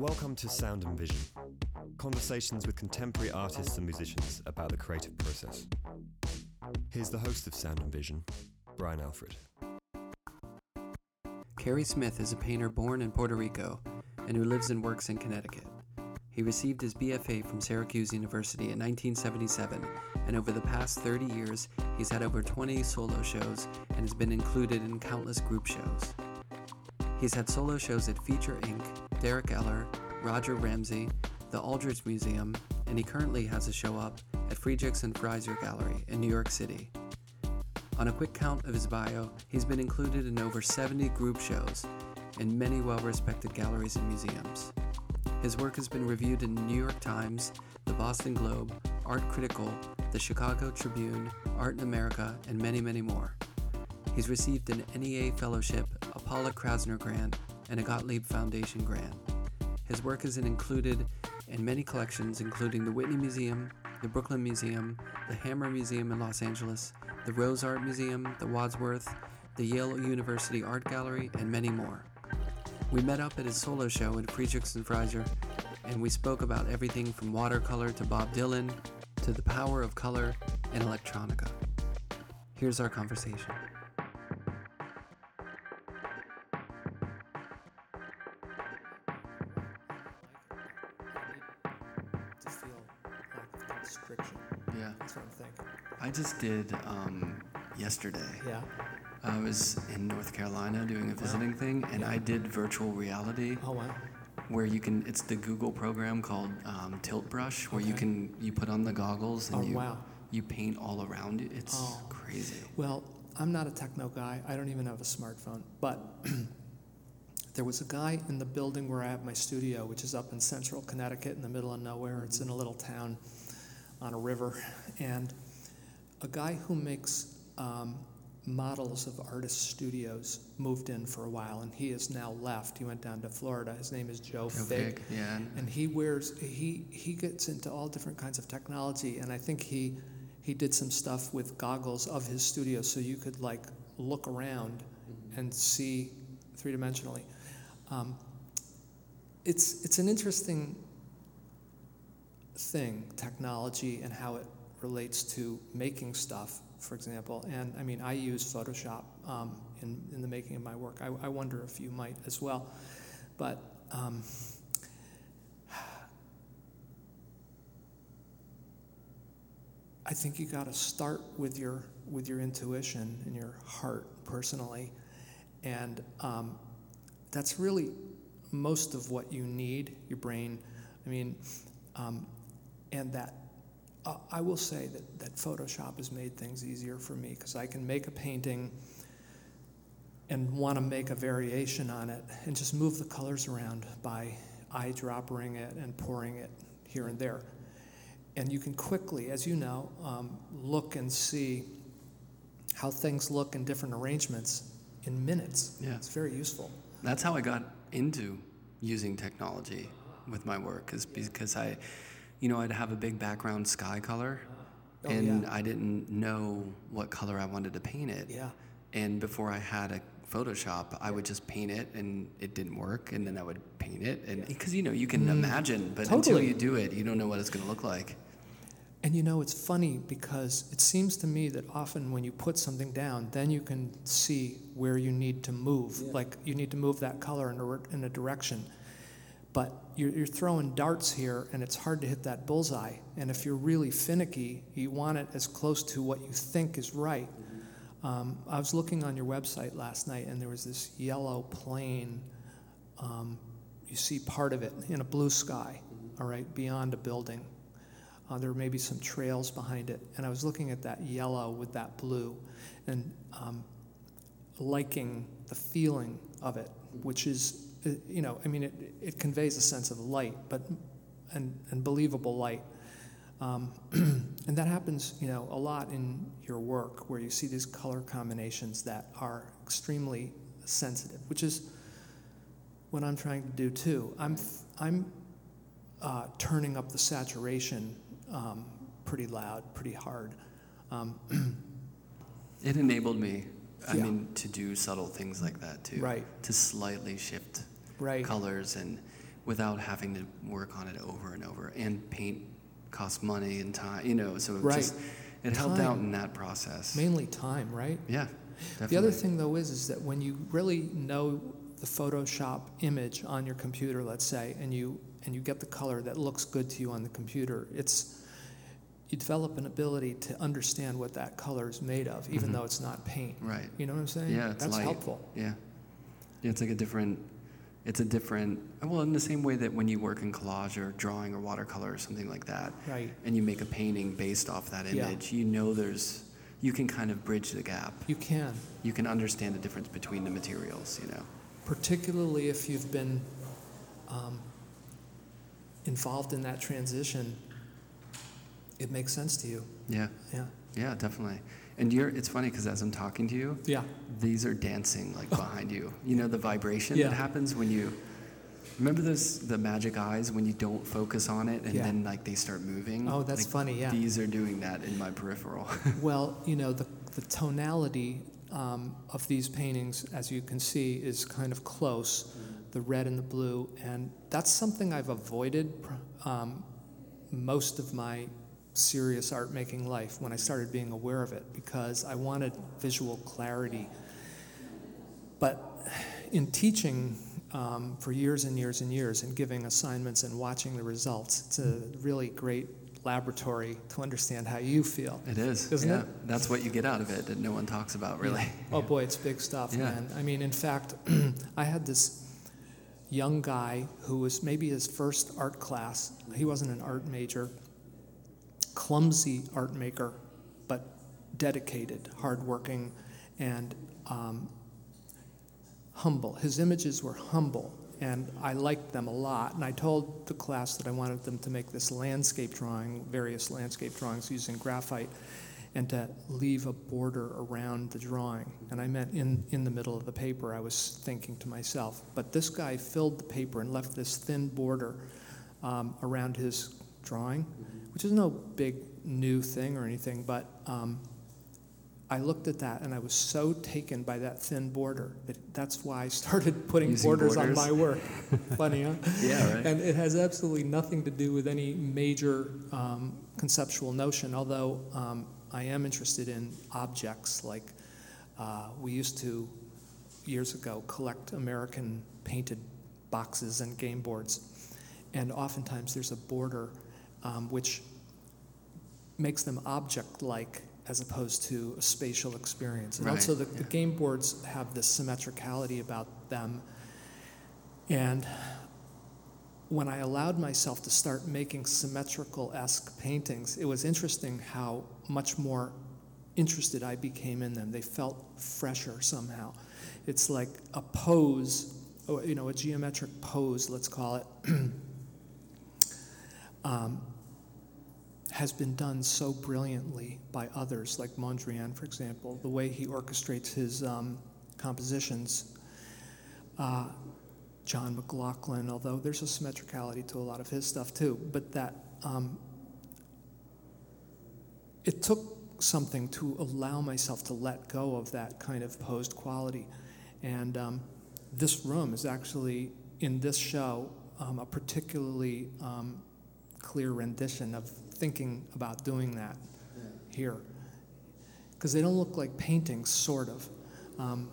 Welcome to Sound and Vision. Conversations with contemporary artists and musicians about the creative process. Here's the host of Sound and Vision, Brian Alfred. Cary Smith is a painter born in Puerto Rico and who lives and works in Connecticut. He received his BFA from Syracuse University in 1977, and over the past 30 years, he's had over 20 solo shows and has been included in countless group shows. He's had solo shows at Feature Inc., Derek Eller, Roger Ramsey, the Aldrich Museum, and he currently has a show up at Fredericks and Freiser Gallery in New York City. On a quick count of his bio, he's been included in over 70 group shows in many well respected galleries and museums. His work has been reviewed in the New York Times, the Boston Globe, Art Critical, the Chicago Tribune, Art in America, and many, many more. He's received an NEA Fellowship, Pollock Krasner Grant, and a Gottlieb Foundation Grant. His work is included in many collections, including the Whitney Museum, the Brooklyn Museum, the Hammer Museum in Los Angeles, the Rose Art Museum, the Wadsworth, the Yale University Art Gallery, and many more. We met up at his solo show at Fredericks and Freiser, and we spoke about everything from watercolor to Bob Dylan to the power of color and electronica. Here's our conversation. I just did um, yesterday. Yeah. I was in North Carolina doing a visiting thing, and I did virtual reality. Oh wow. where you can it's the google program called um, tilt brush where you can you put on the goggles and Oh, you wow. you paint all around it it's Oh. crazy Well, I'm not a techno guy. I don't even have a smartphone. But there was a guy in the building where I have my studio, which is up in central Connecticut in the middle of nowhere. It's in a little town on a river. And a guy who makes um, models of artist studios moved in for a while, and he has now left. He went down to Florida. His name is Joe, Fig. Fig, yeah and- he wears he he gets into all different kinds of technology and i think he he did some stuff with goggles of his studio so you could like look around and see three-dimensionally um, it's it's an interesting thing technology and how it relates to making stuff for example. And i mean i use photoshop um, in, in the making of my work. I, I wonder if you might as well. But um, I think you got to start with your with your intuition and your heart personally, and um, that's really most of what you need. Your brain, I mean, um, and that uh, I will say that that Photoshop has made things easier for me because I can make a painting and want to make a variation on it and just move the colors around by eyedroppering it and pouring it here and there. And you can quickly, as you know, um, look and see how things look in different arrangements in minutes. Yeah. It's very useful. that's how i got into using technology with my work is because i you know i'd have a big background sky color Oh, and yeah. i didn't know what color i wanted to paint it Yeah. And before I had a Photoshop, I would just paint it, and it didn't work, and then I would paint it, and because you know you can imagine, but until Mm. You do it, you don't know what it's going to look like. And you know, it's funny because it seems to me that often when you put something down, then you can see where you need to move. Like you need to move that color in a, in a direction. But you're, you're throwing darts here, and it's hard to hit that bullseye. And if you're really finicky, you want it as close to what you think is right. Um, I was looking on your website last night, and there was this yellow plane. Um, you see part of it in a blue sky, all right, beyond a building. Uh, there may be some trails behind it. And I was looking at that yellow with that blue and um, liking the feeling of it, which is, you know, I mean, it, it conveys a sense of light, but and, and believable light. Um, and that happens, you know, a lot in your work where you see these color combinations that are extremely sensitive, which is what I'm trying to do too. I'm, I'm uh, turning up the saturation um, pretty loud, pretty hard. Um, It enabled me, I Yeah. mean, to do subtle things like that too. Right. To slightly shift right. colors and without having to work on it over and over. And paint costs money and time, you know, so it Right. just it helped out in that process. Mainly time, right? Yeah. Definitely. The other thing, though, is is that when you really know the Photoshop image on your computer, let's say, and you and you get the color that looks good to you on the computer, it's you develop an ability to understand what that color is made of, even Mhm. though it's not paint. Right. You know what I'm saying? Yeah, it's That's light. helpful. Yeah. Yeah, it's like a different it's a different well, in the same way that when you work in collage or drawing or watercolor or something like that, Right. and you make a painting based off that Yeah. image, you know there's you can kind of bridge the gap. You can, You can understand the difference between the materials, you know. particularly if you've been um, involved in that transition. It makes sense to you. Yeah. Yeah. Yeah, definitely. And you're it's funny because as I'm talking to you, Yeah. these are dancing like behind you. You know the vibration Yeah. that happens when you remember those the magic eyes when you don't focus on it and Yeah. then like they start moving. Oh, that's Like, funny. Yeah. These are doing that in my peripheral. Well, you know, the, the tonality um, of these paintings, as you can see, is kind of close the red and the blue. And that's something I've avoided um, most of my serious art making life when I started being aware of it because I wanted visual clarity. But in teaching um, for years and years and years and giving assignments and watching the results, it's a really great laboratory to understand how you feel. it is. Isn't yeah. it? That's what you get out of it that no one talks about really. Oh boy, it's big stuff, Yeah. man. I mean, in fact, I had this young guy who was maybe his first art class. He wasn't an art major, clumsy art maker, but dedicated, hardworking, and um, humble. His images were humble, and I liked them a lot. And I told the class that I wanted them to make this landscape drawing, various landscape drawings using graphite, and to leave a border around the drawing. And I meant in, in the middle of the paper, I was thinking to myself, but this guy filled the paper and left this thin border um, around his drawing, which is no big new thing or anything, but um, I looked at that and I was so taken by that thin border that that's why I started putting borders, borders? on my work. Funny, huh? Yeah, right. And it has absolutely nothing to do with any major um, conceptual notion, although um, I am interested in objects like uh, we used to, years ago, collect American painted boxes and game boards. And oftentimes there's a border um, which makes them object like as opposed to a spatial experience. And Right, also, the, the game boards have this symmetricality about them. And when I allowed myself to start making symmetrical esque paintings, it was interesting how much more interested I became in them. They felt fresher somehow. It's like a pose, you know, a geometric pose, let's call it, um, has been done so brilliantly by others, like Mondrian, for example, the way he orchestrates his um, compositions. Uh, John McLaughlin, although there's a symmetricality to a lot of his stuff too, but that um, it took something to allow myself to let go of that kind of posed quality. And um, this room is actually, in this show, um, a particularly um, clear rendition of thinking about doing that here. Because they don't look like paintings, sort of. Um,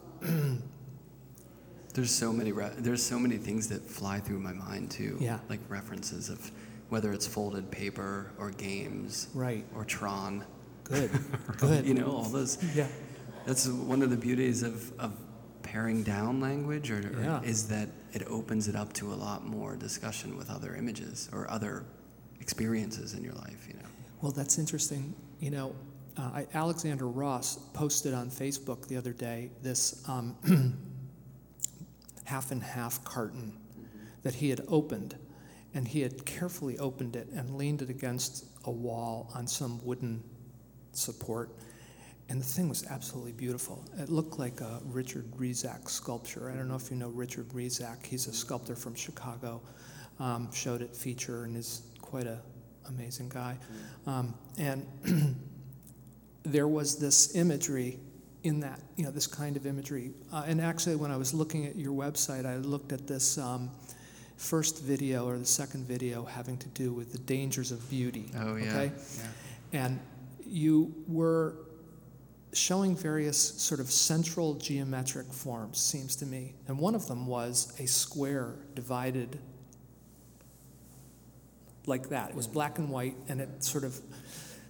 There's so many re- there's so many things that fly through my mind too. Yeah. Like references of whether it's folded paper or games right. or Tron. Good. Good. you know, all those Yeah. That's one of the beauties of, of paring down language, or, or Yeah. is that it opens it up to a lot more discussion with other images or other experiences in your life. You know. Well, that's interesting. You know, uh, I, Alexander Ross posted on Facebook the other day this um, half and half carton that he had opened, and he had carefully opened it and leaned it against a wall on some wooden support. And the thing was absolutely beautiful. It looked like a Richard Rezac sculpture. I don't know if you know Richard Rezac. He's a sculptor from Chicago. Um, showed it feature and is quite a amazing guy. Um, and there was this imagery in that, you know, this kind of imagery. Uh, and actually, when I was looking at your website, I looked at this um, first video or the second video having to do with the dangers of beauty. Oh, yeah. Okay? Yeah. And you were showing various sort of central geometric forms, seems to me. And one of them was a square divided like that. It was black and white, and it sort of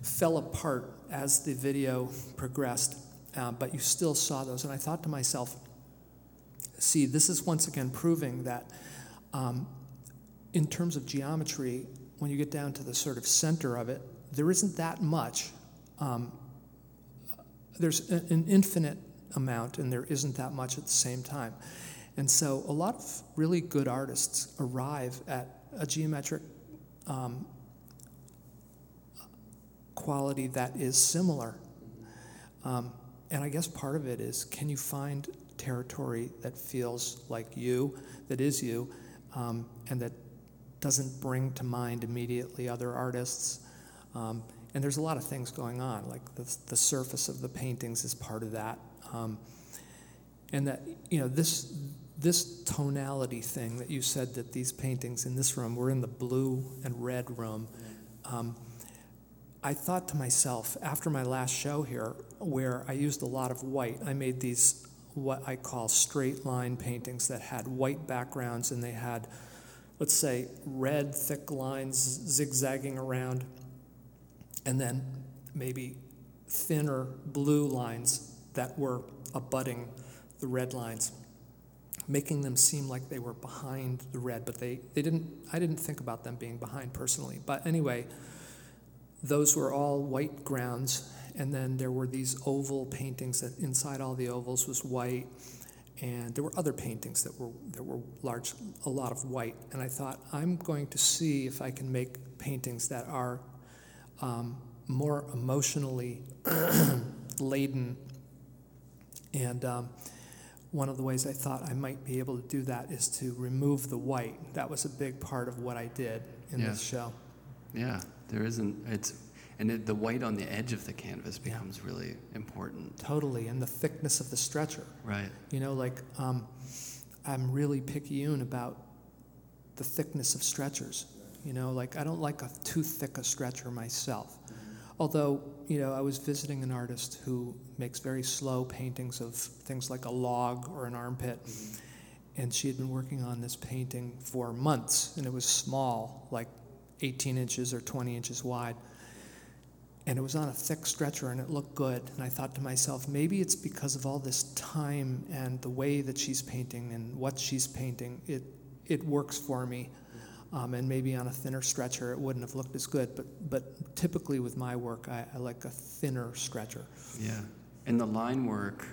fell apart as the video progressed, uh, but you still saw those. And I thought to myself, see, this is once again proving that um, in terms of geometry, when you get down to the sort of center of it, there isn't that much. Um, there's an infinite amount, and there isn't that much at the same time. And so, a lot of really good artists arrive at a geometric um, quality that is similar. Um, and I guess part of it is can you find territory that feels like you, that is you, um, and that doesn't bring to mind immediately other artists? Um, and there's a lot of things going on, like the, the surface of the paintings is part of that. Um, and that, you know, this, this tonality thing that you said that these paintings in this room were in the blue and red room. Um, I thought to myself after my last show here, where I used a lot of white, I made these what I call straight line paintings that had white backgrounds and they had, let's say, red thick lines zigzagging around, and then maybe thinner blue lines that were abutting the red lines making them seem like they were behind the red, but they, they didn't, I didn't think about them being behind personally. But anyway, those were all white grounds, and then there were these oval paintings that inside all the ovals was white, and there were other paintings that were, that were large, a lot of white. And I thought, I'm going to see if I can make paintings that are um, more emotionally laden and um, one of the ways I thought I might be able to do that is to remove the white. That was a big part of what I did in Yeah. this show. Yeah, there isn't. It's and it, the white on the edge of the canvas becomes really important. Totally. And the thickness of the stretcher. Right. You know, like um, I'm really picayune about the thickness of stretchers. You know, like I don't like a too thick a stretcher myself. Although, you know, I was visiting an artist who makes very slow paintings of things like a log or an armpit. And she had been working on this painting for months, and it was small, like 18 inches or 20 inches wide. And it was on a thick stretcher, and it looked good. And I thought to myself, maybe it's because of all this time and the way that she's painting and what she's painting. It, it works for me. Um, and maybe on a thinner stretcher, it wouldn't have looked as good. But, but typically with my work, I, I like a thinner stretcher. Yeah. And the line work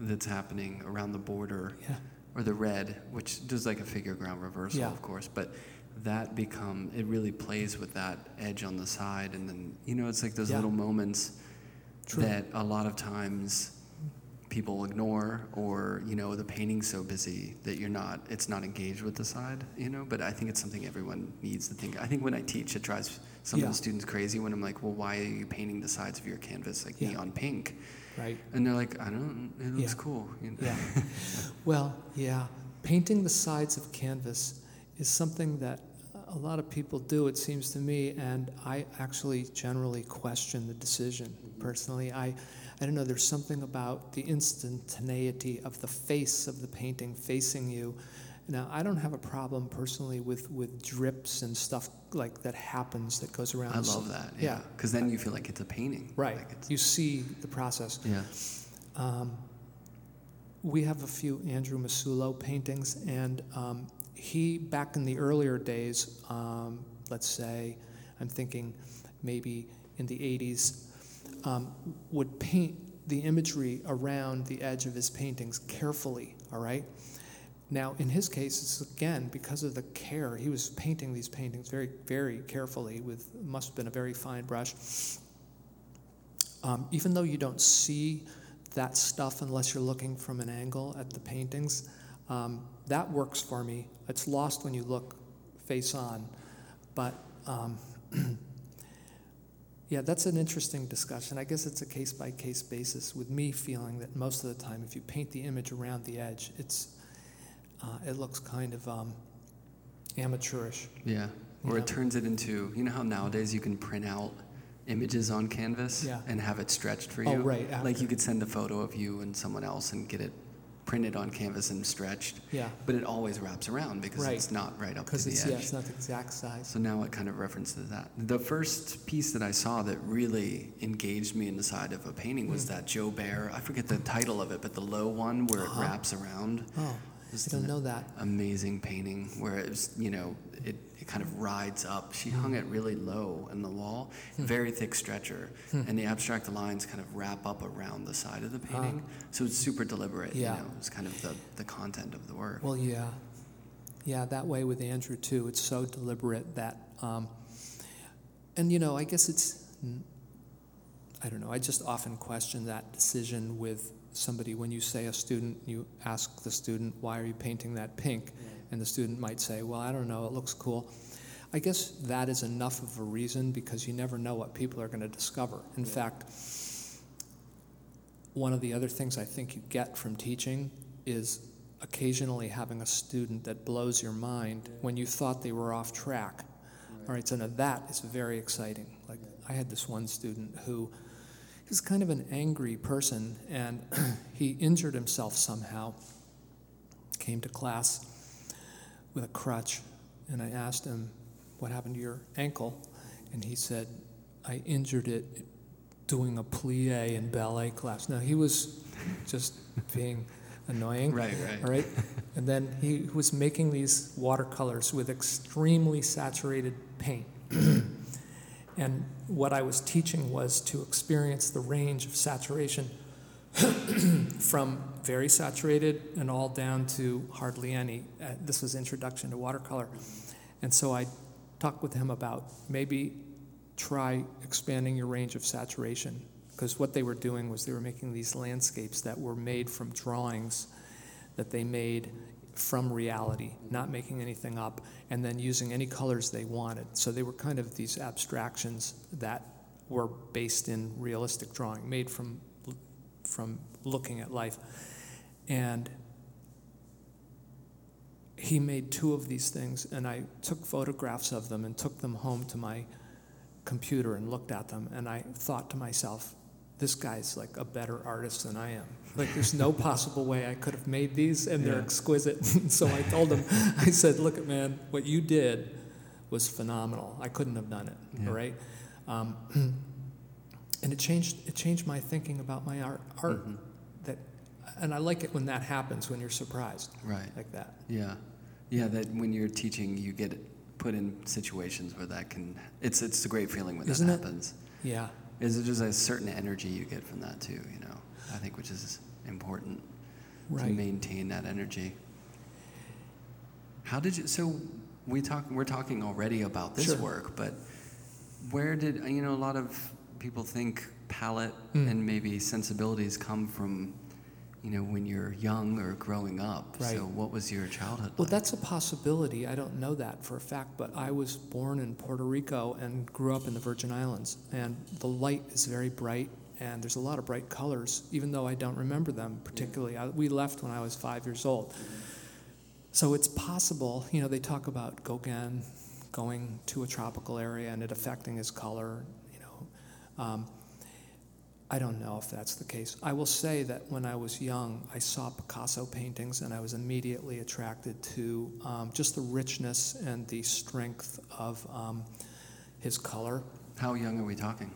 that's happening around the border Yeah. or the red, which does like a figure ground reversal, Yeah. of course, but that become it really plays with that edge on the side, and then you know it's like those Yeah. little moments True. that a lot of times people ignore, or you know the painting's so busy that you're not it's not engaged with the side, you know. But I think it's something everyone needs to think. I think when I teach, it drives some Yeah. of the students crazy when I'm like, well, why are you painting the sides of your canvas like Yeah. neon pink? Right. And they're like, I don't. It looks Yeah. cool. you know? Yeah. well, yeah. Painting the sides of canvas is something that a lot of people do, it seems to me, and I actually generally question the decision mm-hmm. personally. I, I don't know, there's something about the instantaneity of the face of the painting facing you. Now, I don't have a problem personally with, with drips and stuff like that happens that goes around. I love that. Yeah. Because then you feel like it's a painting. Right. Like it's, You see the process. yeah. Um, we have a few Andrew Masullo paintings, and um, he, back in the earlier days, um, let's say, I'm thinking maybe in the 80s, um, would paint the imagery around the edge of his paintings carefully, all right? Now, in his case, it's again because of the care. He was painting these paintings very, very carefully with, must have been a very fine brush. Um, even though you don't see that stuff unless you're looking from an angle at the paintings, um, that works for me. It's lost when you look face on. But um, yeah, that's an interesting discussion. I guess it's a case by case basis, with me feeling that most of the time, if you paint the image around the edge, it's, uh, it looks kind of um, amateurish. Yeah. Or Yeah. it turns it into, you know how nowadays you can print out images on canvas Yeah. and have it stretched for you? Oh, you? right, Like you could send a photo of you and someone else and get it printed on canvas and stretched. Yeah, But it always wraps around because Right. it's not right up to the it's edge. yeah, it's not the exact size. So now it kind of references that. The first piece that I saw that really engaged me in the side of a painting was Mm. that Jo Baer. I forget the title of it, but the low one where Uh-huh. it wraps around. Oh, It's I don't know that. Amazing painting where it's, you know, it, it kind of rides up. She hung it really low in the wall, Hmm. very thick stretcher, and the abstract lines kind of wrap up around the side of the painting. So it's super deliberate. Ah. Yeah. You know, it's kind of the, the content of the work. Well, yeah, yeah, that way with Andrew too. It's so deliberate that, um, and you know, I guess it's, I don't know. I just often question that decision with somebody when you say a student, you ask the student, "Why are you painting that pink?" and the student might say, "Well, I don't know. It looks cool." I guess that is enough of a reason because you never know what people are going to discover. In fact, one of the other things I think you get from teaching is occasionally having a student that blows your mind when you thought they were off track. All right, so now that is very exciting. Like I had this one student who he was kind of an angry person and he injured himself somehow. Came to class with a crutch and I asked him, What happened to your ankle? And he said, I injured it doing a plie in ballet class. Now he was just being annoying. Right, right. All right. And then he was making these watercolors with extremely saturated paint. and what I was teaching was to experience the range of saturation from very saturated and all down to hardly any. Uh, this was introduction to watercolor. And so I talked with him about maybe try expanding your range of saturation because what they were doing was they were making these landscapes that were made from drawings that they made from reality, not making anything up, and then using any colors they wanted. So they were kind of these abstractions that were based in realistic drawing, made from from looking at life. And he made two of these things, and I took photographs of them and took them home to my computer and looked at them, and I thought to myself, this guy's like a better artist than I am. Like, there's no possible way I could have made these, and they're Yeah. exquisite. so I told him, I said, look, man, what you did was phenomenal. I couldn't have done it, Yeah. all right? Um, and it changed, it changed my thinking about my art. art Mhm. that, and I like it when that happens, when you're surprised Right. like that. Yeah, yeah. That when you're teaching, you get put in situations where that can. It's it's a great feeling when Isn't that it? happens. Yeah. Is it just a certain energy you get from that too? You know, I think which is important to maintain that energy. How did you? So we talk. We're talking already about this Sure. work, but where did you know? A lot of people think palette Mm. and maybe sensibilities come from, you know, when you're young or growing up. Right. So what was your childhood Well, like? that's a possibility. I don't know that for a fact, but I was born in Puerto Rico and grew up in the Virgin Islands, and the light is very bright, and there's a lot of bright colors, even though I don't remember them particularly. I, we left when I was five years old. So it's possible, you know, they talk about Gauguin going to a tropical area and it affecting his color, you know. Um, I don't know if that's the case. I will say that when I was young, I saw Picasso paintings and I was immediately attracted to um, just the richness and the strength of um, his color. How young are we talking?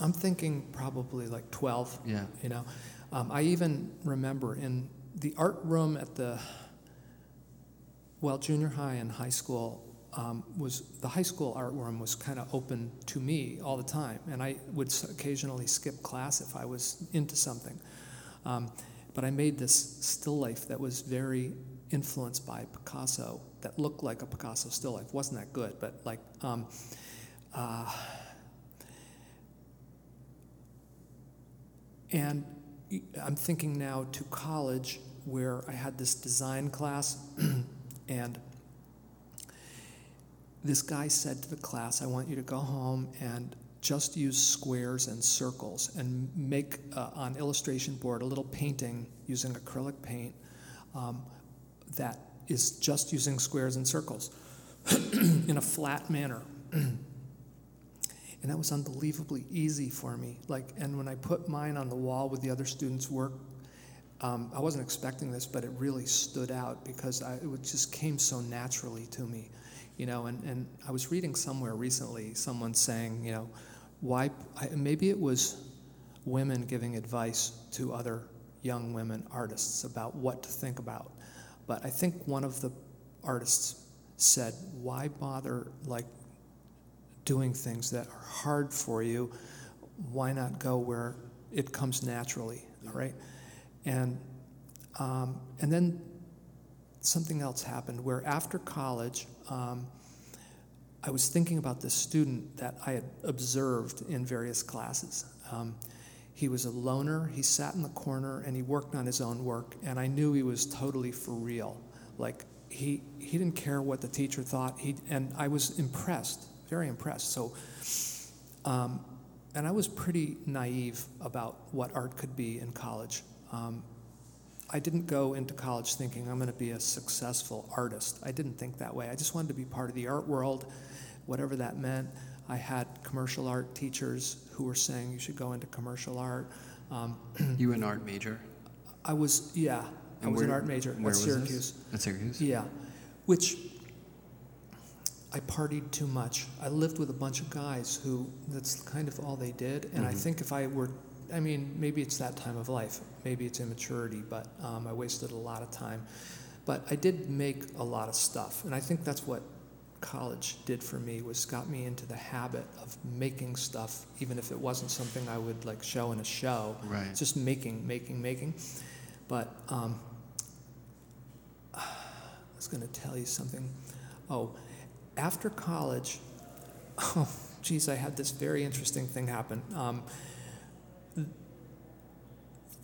I'm thinking probably like 12, Yeah. you know. Um, I even remember in the art room at the, well, junior high and high school um, was, the high school art room was kind of open to me all the time. And I would occasionally skip class if I was into something. Um, but I made this still life that was very influenced by Picasso, that looked like a Picasso still life. Wasn't that good, but like, um, uh, And I'm thinking now to college where I had this design class, and this guy said to the class, I want you to go home and just use squares and circles and make uh, on illustration board a little painting using acrylic paint um, that is just using squares and circles. in a flat manner. and that was unbelievably easy for me. Like, and when I put mine on the wall with the other students' work, um, I wasn't expecting this, but it really stood out because I, it just came so naturally to me, you know. And, and I was reading somewhere recently, someone saying, you know, why? Maybe it was women giving advice to other young women artists about what to think about. But I think one of the artists said, why bother like doing things that are hard for you? Why not go where it comes naturally, all right? And, um, and then something else happened where after college, um, I was thinking about this student that I had observed in various classes. Um, he was a loner, he sat in the corner, and he worked on his own work, and I knew he was totally for real. Like, he, he didn't care what the teacher thought, he, and I was impressed, very impressed. So, um, and I was pretty naive about what art could be in college. I didn't go into college thinking I'm going to be a successful artist. I didn't think that way. I just wanted to be part of the art world, whatever that meant. I had commercial art teachers who were saying you should go into commercial art. Um, you an art major? I was, yeah. And I was where, an art major at Syracuse. At Syracuse? Yeah. Which I partied too much. I lived with a bunch of guys who that's kind of all they did. And mm-hmm. I think if I were I mean, maybe it's that time of life, maybe it's immaturity, but um, I wasted a lot of time. But I did make a lot of stuff, and I think that's what college did for me was got me into the habit of making stuff, even if it wasn't something I would like show in a show. Right. Just making, making, making. But um, I was going to tell you something. Oh, after college, oh, geez, I had this very interesting thing happen. Um,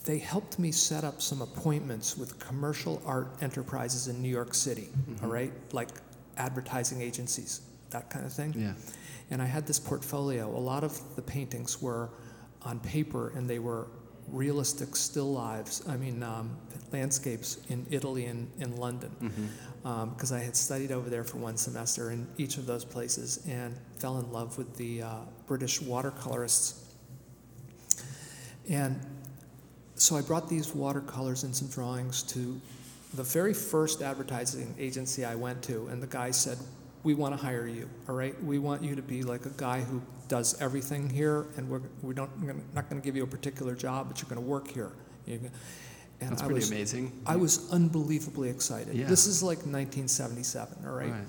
they helped me set up some appointments with commercial art enterprises in New York City, mm-hmm. all right? Like advertising agencies, that kind of thing. Yeah. And I had this portfolio. A lot of the paintings were on paper and they were realistic still lives, I mean, um, landscapes in Italy and in London. Because mm-hmm. um, I had studied over there for one semester in each of those places and fell in love with the uh, British watercolorists. And so I brought these watercolors and some drawings to the very first advertising agency I went to, and the guy said, "We want to hire you. All right, we want you to be like a guy who does everything here, and we're we don't we're not going to give you a particular job, but you're going to work here." and That's I pretty was, amazing. I was unbelievably excited. Yeah. This is like 1977. All right. right.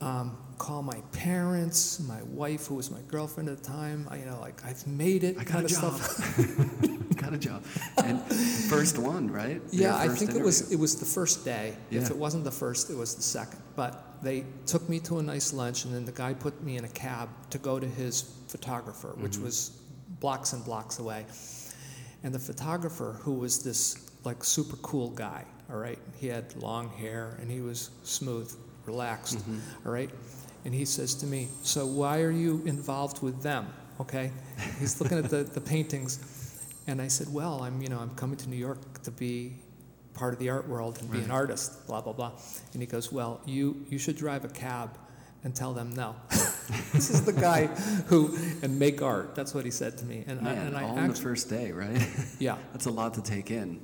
Um, call my parents, my wife, who was my girlfriend at the time. I, you know, like I've made it, I kind of job. stuff. got a job. And first one, right? Yeah, I think interview. it was it was the first day. Yeah. If it wasn't the first, it was the second. But they took me to a nice lunch, and then the guy put me in a cab to go to his photographer, which mm-hmm. was blocks and blocks away. And the photographer, who was this like super cool guy, all right, he had long hair and he was smooth, relaxed, mm-hmm. all right. And he says to me, "So why are you involved with them?" Okay, he's looking at the, the paintings and I said, well, I'm, you know, I'm coming to New York to be part of the art world and be an artist, blah, blah, blah. And he goes, well, you, you should drive a cab and tell them no. this is the guy who, and make art. That's what he said to me. And, Man, I, and I all on the first day, right? Yeah. That's a lot to take in.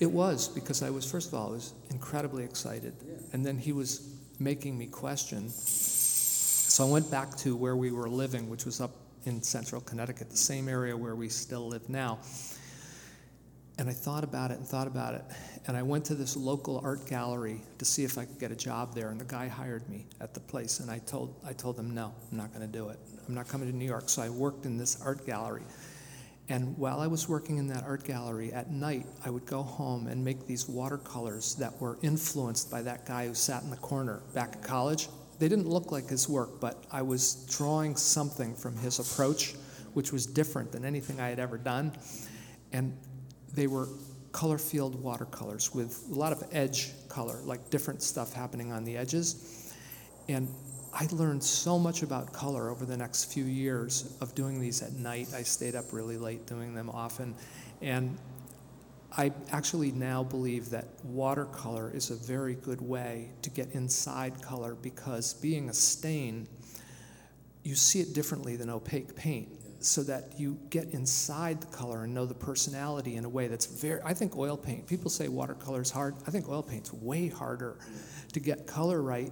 It was, because I was, first of all, I was incredibly excited. Yeah. And then he was making me question. So I went back to where we were living, which was up in central Connecticut, the same area where we still live now. And I thought about it and thought about it. And I went to this local art gallery to see if I could get a job there. And the guy hired me at the place. And I told, I told him, no, I'm not going to do it. I'm not coming to New York. So I worked in this art gallery. And while I was working in that art gallery, at night, I would go home and make these watercolors that were influenced by that guy who sat in the corner back at college they didn't look like his work, but I was drawing something from his approach, which was different than anything I had ever done. And they were color field watercolors with a lot of edge color, like different stuff happening on the edges. And I learned so much about color over the next few years of doing these at night. I stayed up really late doing them often. And I actually now believe that watercolor is a very good way to get inside color because being a stain, you see it differently than opaque paint. So that you get inside the color and know the personality in a way that's very I think oil paint people say watercolor is hard. I think oil paint's way harder to get color right.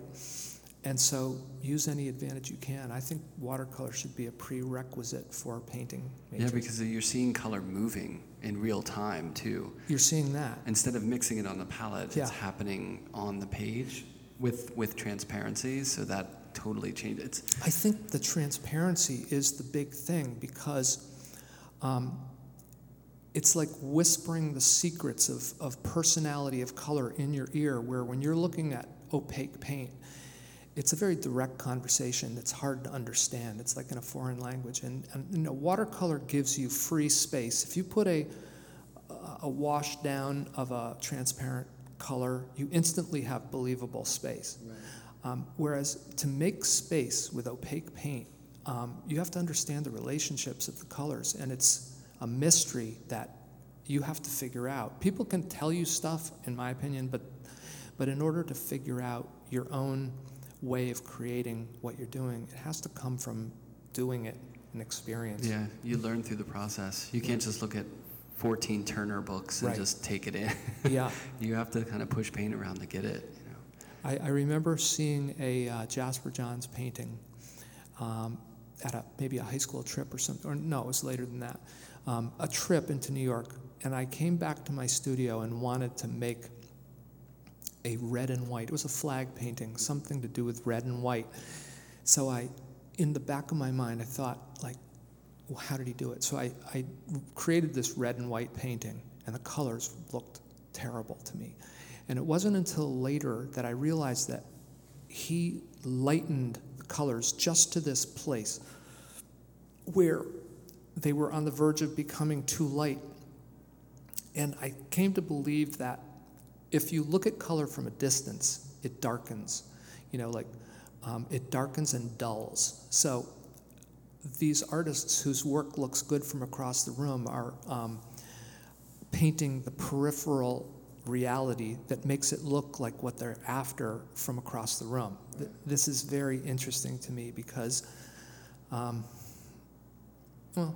And so use any advantage you can. I think watercolor should be a prerequisite for painting yeah because you're seeing color moving in real time too you're seeing that instead of mixing it on the palette yeah. it's happening on the page with with transparency so that totally changes. it. I think the transparency is the big thing because um, it's like whispering the secrets of, of personality of color in your ear, where when you're looking at opaque paint, it's a very direct conversation that's hard to understand. It's like in a foreign language. And, and you know, watercolor gives you free space. If you put a, a wash down of a transparent color, you instantly have believable space. Right. Um, whereas to make space with opaque paint, um, you have to understand the relationships of the colors, and it's a mystery that you have to figure out. People can tell you stuff, in my opinion, but, but in order to figure out your own way of creating what you're doing, it has to come from doing it and experience. Yeah, you learn through the process. You can't just look at 14 Turner books and right. just take it in. Yeah. you have to kind of push paint around to get it. I, I remember seeing a uh, Jasper Johns painting um, at a, maybe a high school trip or something, or no, it was later than that, um, a trip into New York. And I came back to my studio and wanted to make a red and white. It was a flag painting, something to do with red and white. So I, in the back of my mind, I thought, like, well, how did he do it? So I, I created this red and white painting, and the colors looked terrible to me. And it wasn't until later that I realized that he lightened the colors just to this place where they were on the verge of becoming too light. And I came to believe that if you look at color from a distance, it darkens. You know, like um, it darkens and dulls. So these artists whose work looks good from across the room are um, painting the peripheral reality that makes it look like what they're after from across the room. This is very interesting to me because, um, well,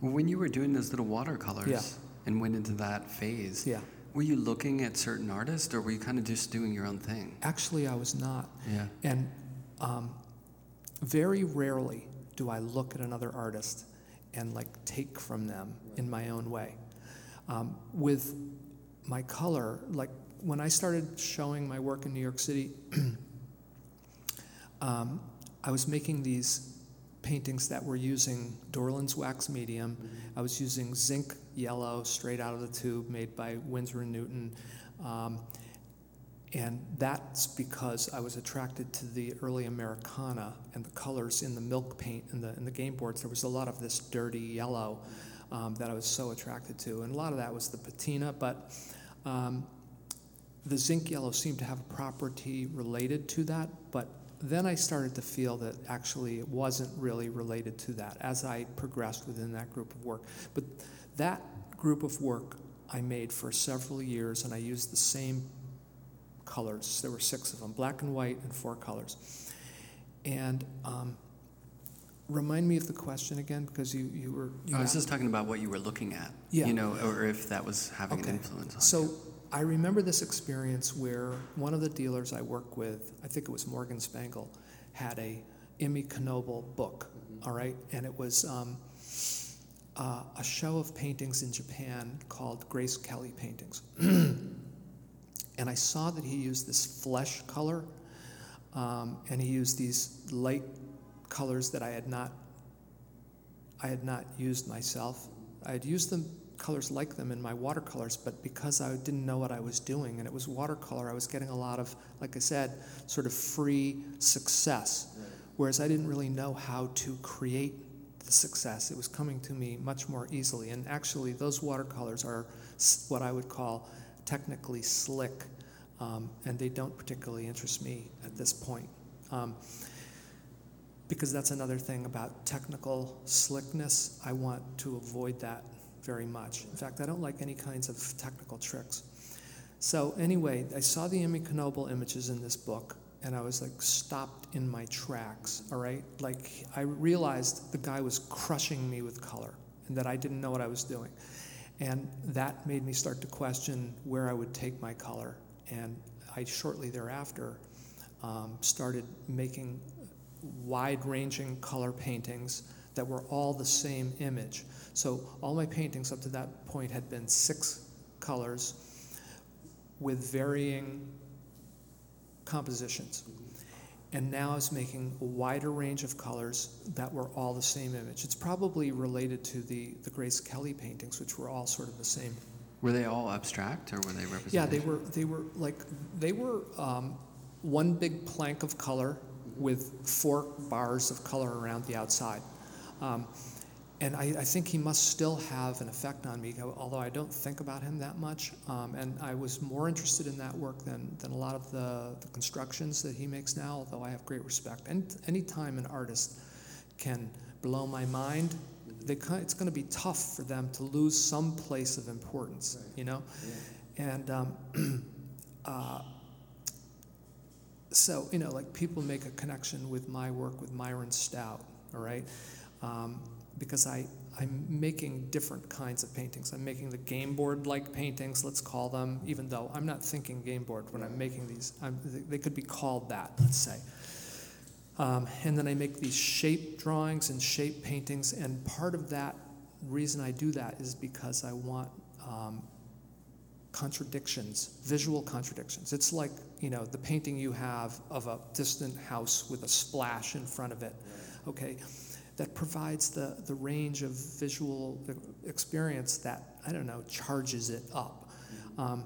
well, when you were doing those little watercolors yeah. and went into that phase, yeah. Were you looking at certain artists or were you kind of just doing your own thing? Actually, I was not. Yeah. And um, very rarely do I look at another artist and like take from them in my own way. Um, with my color, like when I started showing my work in New York City, um, I was making these paintings that were using Dorland's wax medium. I was using zinc yellow straight out of the tube made by Winsor and Newton. Um, and that's because I was attracted to the early Americana and the colors in the milk paint and the, and the game boards. There was a lot of this dirty yellow um, that I was so attracted to. And a lot of that was the patina, but um, the zinc yellow seemed to have a property related to that, but then I started to feel that actually it wasn't really related to that as I progressed within that group of work. But that group of work I made for several years, and I used the same colors. There were six of them black and white, and four colors. And um, remind me of the question again because you, you were you I was just talking about what you were looking at yeah. you know or if that was having okay. an influence on so you. I remember this experience where one of the dealers I work with I think it was Morgan Spangle had a Imi Knoebel book mm-hmm. all right and it was um, uh, a show of paintings in Japan called Grace Kelly paintings and I saw that he used this flesh color um, and he used these light colors that I had not I had not used myself. I had used them colors like them in my watercolors, but because I didn't know what I was doing and it was watercolor, I was getting a lot of, like I said, sort of free success. Whereas I didn't really know how to create the success. It was coming to me much more easily. And actually, those watercolors are what I would call technically slick, um, and they don't particularly interest me at this point. Um, because that's another thing about technical slickness. I want to avoid that very much. In fact, I don't like any kinds of technical tricks. So, anyway, I saw the Imi Knoebel images in this book, and I was like stopped in my tracks, all right? Like, I realized the guy was crushing me with color and that I didn't know what I was doing. And that made me start to question where I would take my color. And I shortly thereafter um, started making wide ranging color paintings that were all the same image. So all my paintings up to that point had been six colors with varying compositions. And now is making a wider range of colors that were all the same image. It's probably related to the, the Grace Kelly paintings, which were all sort of the same. Were they all abstract or were they representative? Yeah, they were. They were like they were um, one big plank of color with four bars of color around the outside. Um, and I, I, think he must still have an effect on me, although I don't think about him that much. Um, and I was more interested in that work than, than a lot of the, the constructions that he makes now, although I have great respect. And anytime an artist can blow my mind, they, it's going to be tough for them to lose some place of importance, you know? Yeah. And um, uh, so, you know, like people make a connection with my work with Myron Stout, all right? Um, because I, I'm making different kinds of paintings. I'm making the game board like paintings, let's call them, even though I'm not thinking game board when I'm making these. I'm, they could be called that, let's say. Um, and then I make these shape drawings and shape paintings, and part of that reason I do that is because I want um, contradictions, visual contradictions. It's like, you know, the painting you have of a distant house with a splash in front of it, okay? That provides the, the range of visual experience that, I don't know, charges it up. Um,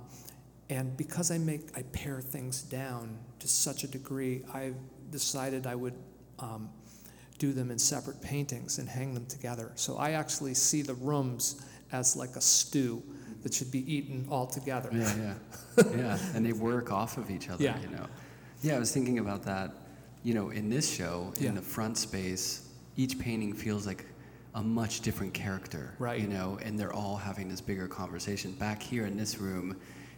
and because I make, I pare things down to such a degree, I decided I would um, do them in separate paintings and hang them together. So I actually see the rooms as like a stew that should be eaten all together. Yeah, yeah, yeah. And they work off of each other. Yeah. You know. Yeah, I was thinking about that. You know, in this show, in yeah. the front space, each painting feels like a much different character. Right. You know, and they're all having this bigger conversation. Back here in this room,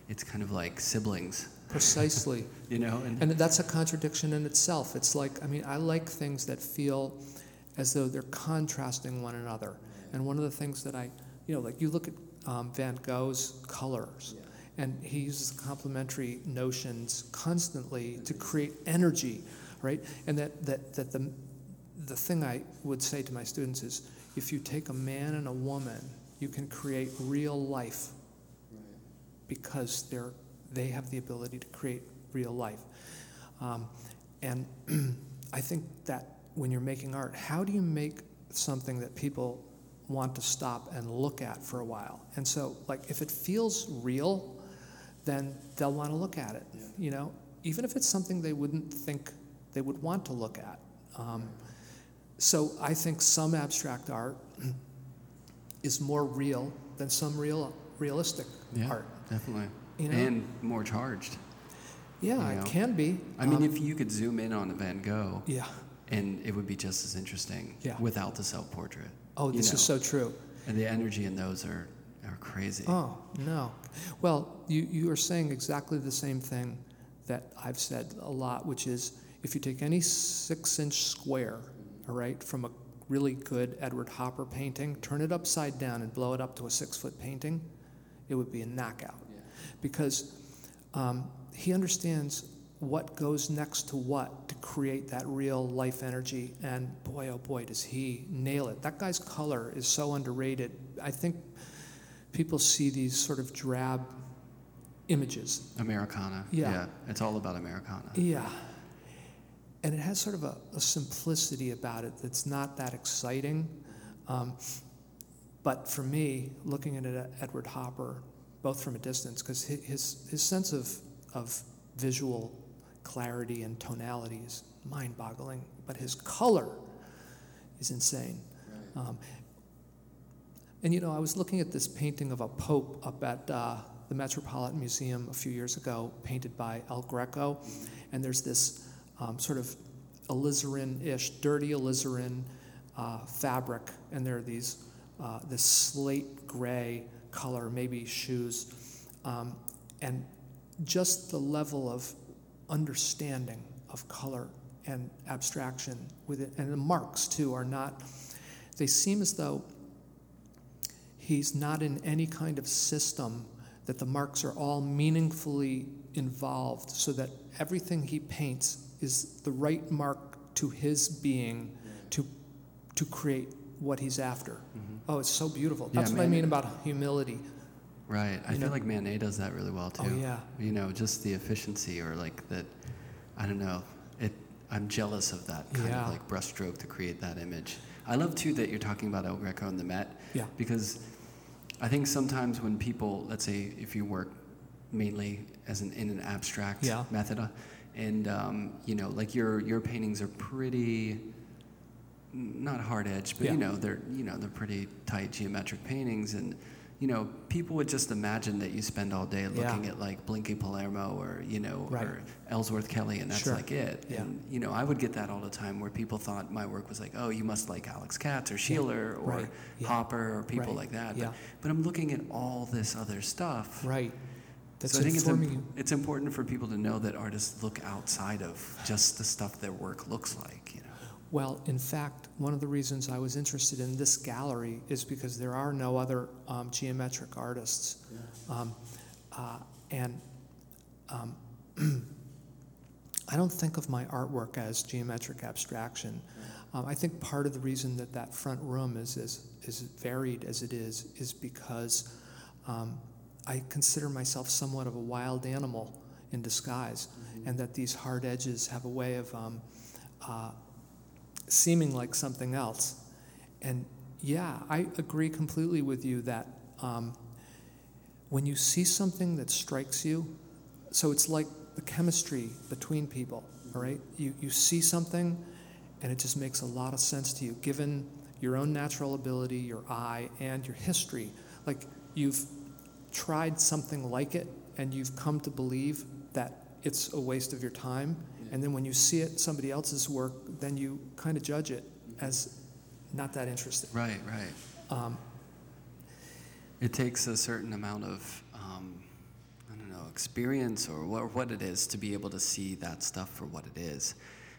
it's kind of like siblings. Precisely. you know, and, and that's a contradiction in itself. It's like I mean, I like things that feel as though they're contrasting one another. And one of the things that I, you know, like you look at um, Van Gogh's colors. Yeah. And he uses complementary notions constantly to create energy, right? And that, that, that the, the thing I would say to my students is if you take a man and a woman, you can create real life because they're, they have the ability to create real life. Um, and I think that when you're making art, how do you make something that people want to stop and look at for a while. And so, like, if it feels real, then they'll want to look at it. Yeah. You know, even if it's something they wouldn't think they would want to look at. Um, so I think some abstract art is more real than some real realistic yeah, art. Definitely. You know? And more charged. Yeah, you know? it can be. I mean, um, if you could zoom in on a Van Gogh, yeah, and it would be just as interesting yeah. without the self portrait. Oh, this know? is so true. And the energy in those are, are crazy. Oh, no. Well, you, you are saying exactly the same thing that I've said a lot, which is if you take any six inch square, all right, from a really good Edward Hopper painting, turn it upside down and blow it up to a six foot painting, it would be a knockout. Yeah. Because um, he understands what goes next to what to create that real life energy. And boy, oh boy, does he nail it. That guy's color is so underrated. I think people see these sort of drab images. Americana. Yeah. yeah. It's all about Americana. Yeah. And it has sort of a, a simplicity about it that's not that exciting. Um, but for me, looking at it, Edward Hopper, both from a distance, because his, his sense of, of visual clarity and tonality is mind boggling, but his color is insane. Um, and you know, I was looking at this painting of a pope up at uh, the Metropolitan Museum a few years ago, painted by El Greco, and there's this um, sort of alizarin ish, dirty alizarin uh, fabric, and there are these uh, this slate gray color, maybe shoes, um, and just the level of understanding of color and abstraction with it, and the marks too are not. They seem as though he's not in any kind of system that the marks are all meaningfully involved so that everything he paints is the right mark to his being to, to create what he's after. Mm-hmm. Oh, it's so beautiful. That's yeah, what I mean about humility. Right. I feel know? like Manet does that really well too. Oh, yeah. You know, just the efficiency or like that, I don't know, it, I'm jealous of that kind yeah. of like brushstroke to create that image. I love too that you're talking about El Greco and the Met. Yeah. Because I think sometimes when people, let's say if you work mainly as an in an abstract yeah. method, and um, you know, like your your paintings are pretty not hard edge, but yeah. you know they're you know they're pretty tight geometric paintings, and you know people would just imagine that you spend all day looking yeah. at like Blinky Palermo or you know right. or Ellsworth Kelly, and that's sure. like it. Yeah. And you know I would get that all the time where people thought my work was like, oh, you must like Alex Katz or Sheeler or right. Hopper or people like that. But, but I'm looking at all this other stuff. Right. That's so I think it's, imp- it's important for people to know that artists look outside of just the stuff their work looks like. You know. Well, in fact, one of the reasons I was interested in this gallery is because there are no other um, geometric artists, yeah. um, uh, and um, I don't think of my artwork as geometric abstraction. Um, I think part of the reason that that front room is as is varied as it is is because um, I consider myself somewhat of a wild animal in disguise, mm-hmm. and that these hard edges have a way of um, uh, seeming like something else. And yeah, I agree completely with you that um, when you see something that strikes you, so it's like the chemistry between people, all right? You, you see something, and it just makes a lot of sense to you, given your own natural ability, your eye, and your history. Like you've tried something like it and you've come to believe that it's a waste of your time. Yeah. And then when you see it, somebody else's work, then you kind of judge it as not that interesting. Right, right. Um, it takes a certain amount of, um, I don't know, experience or what, what it is to be able to see that stuff for what it is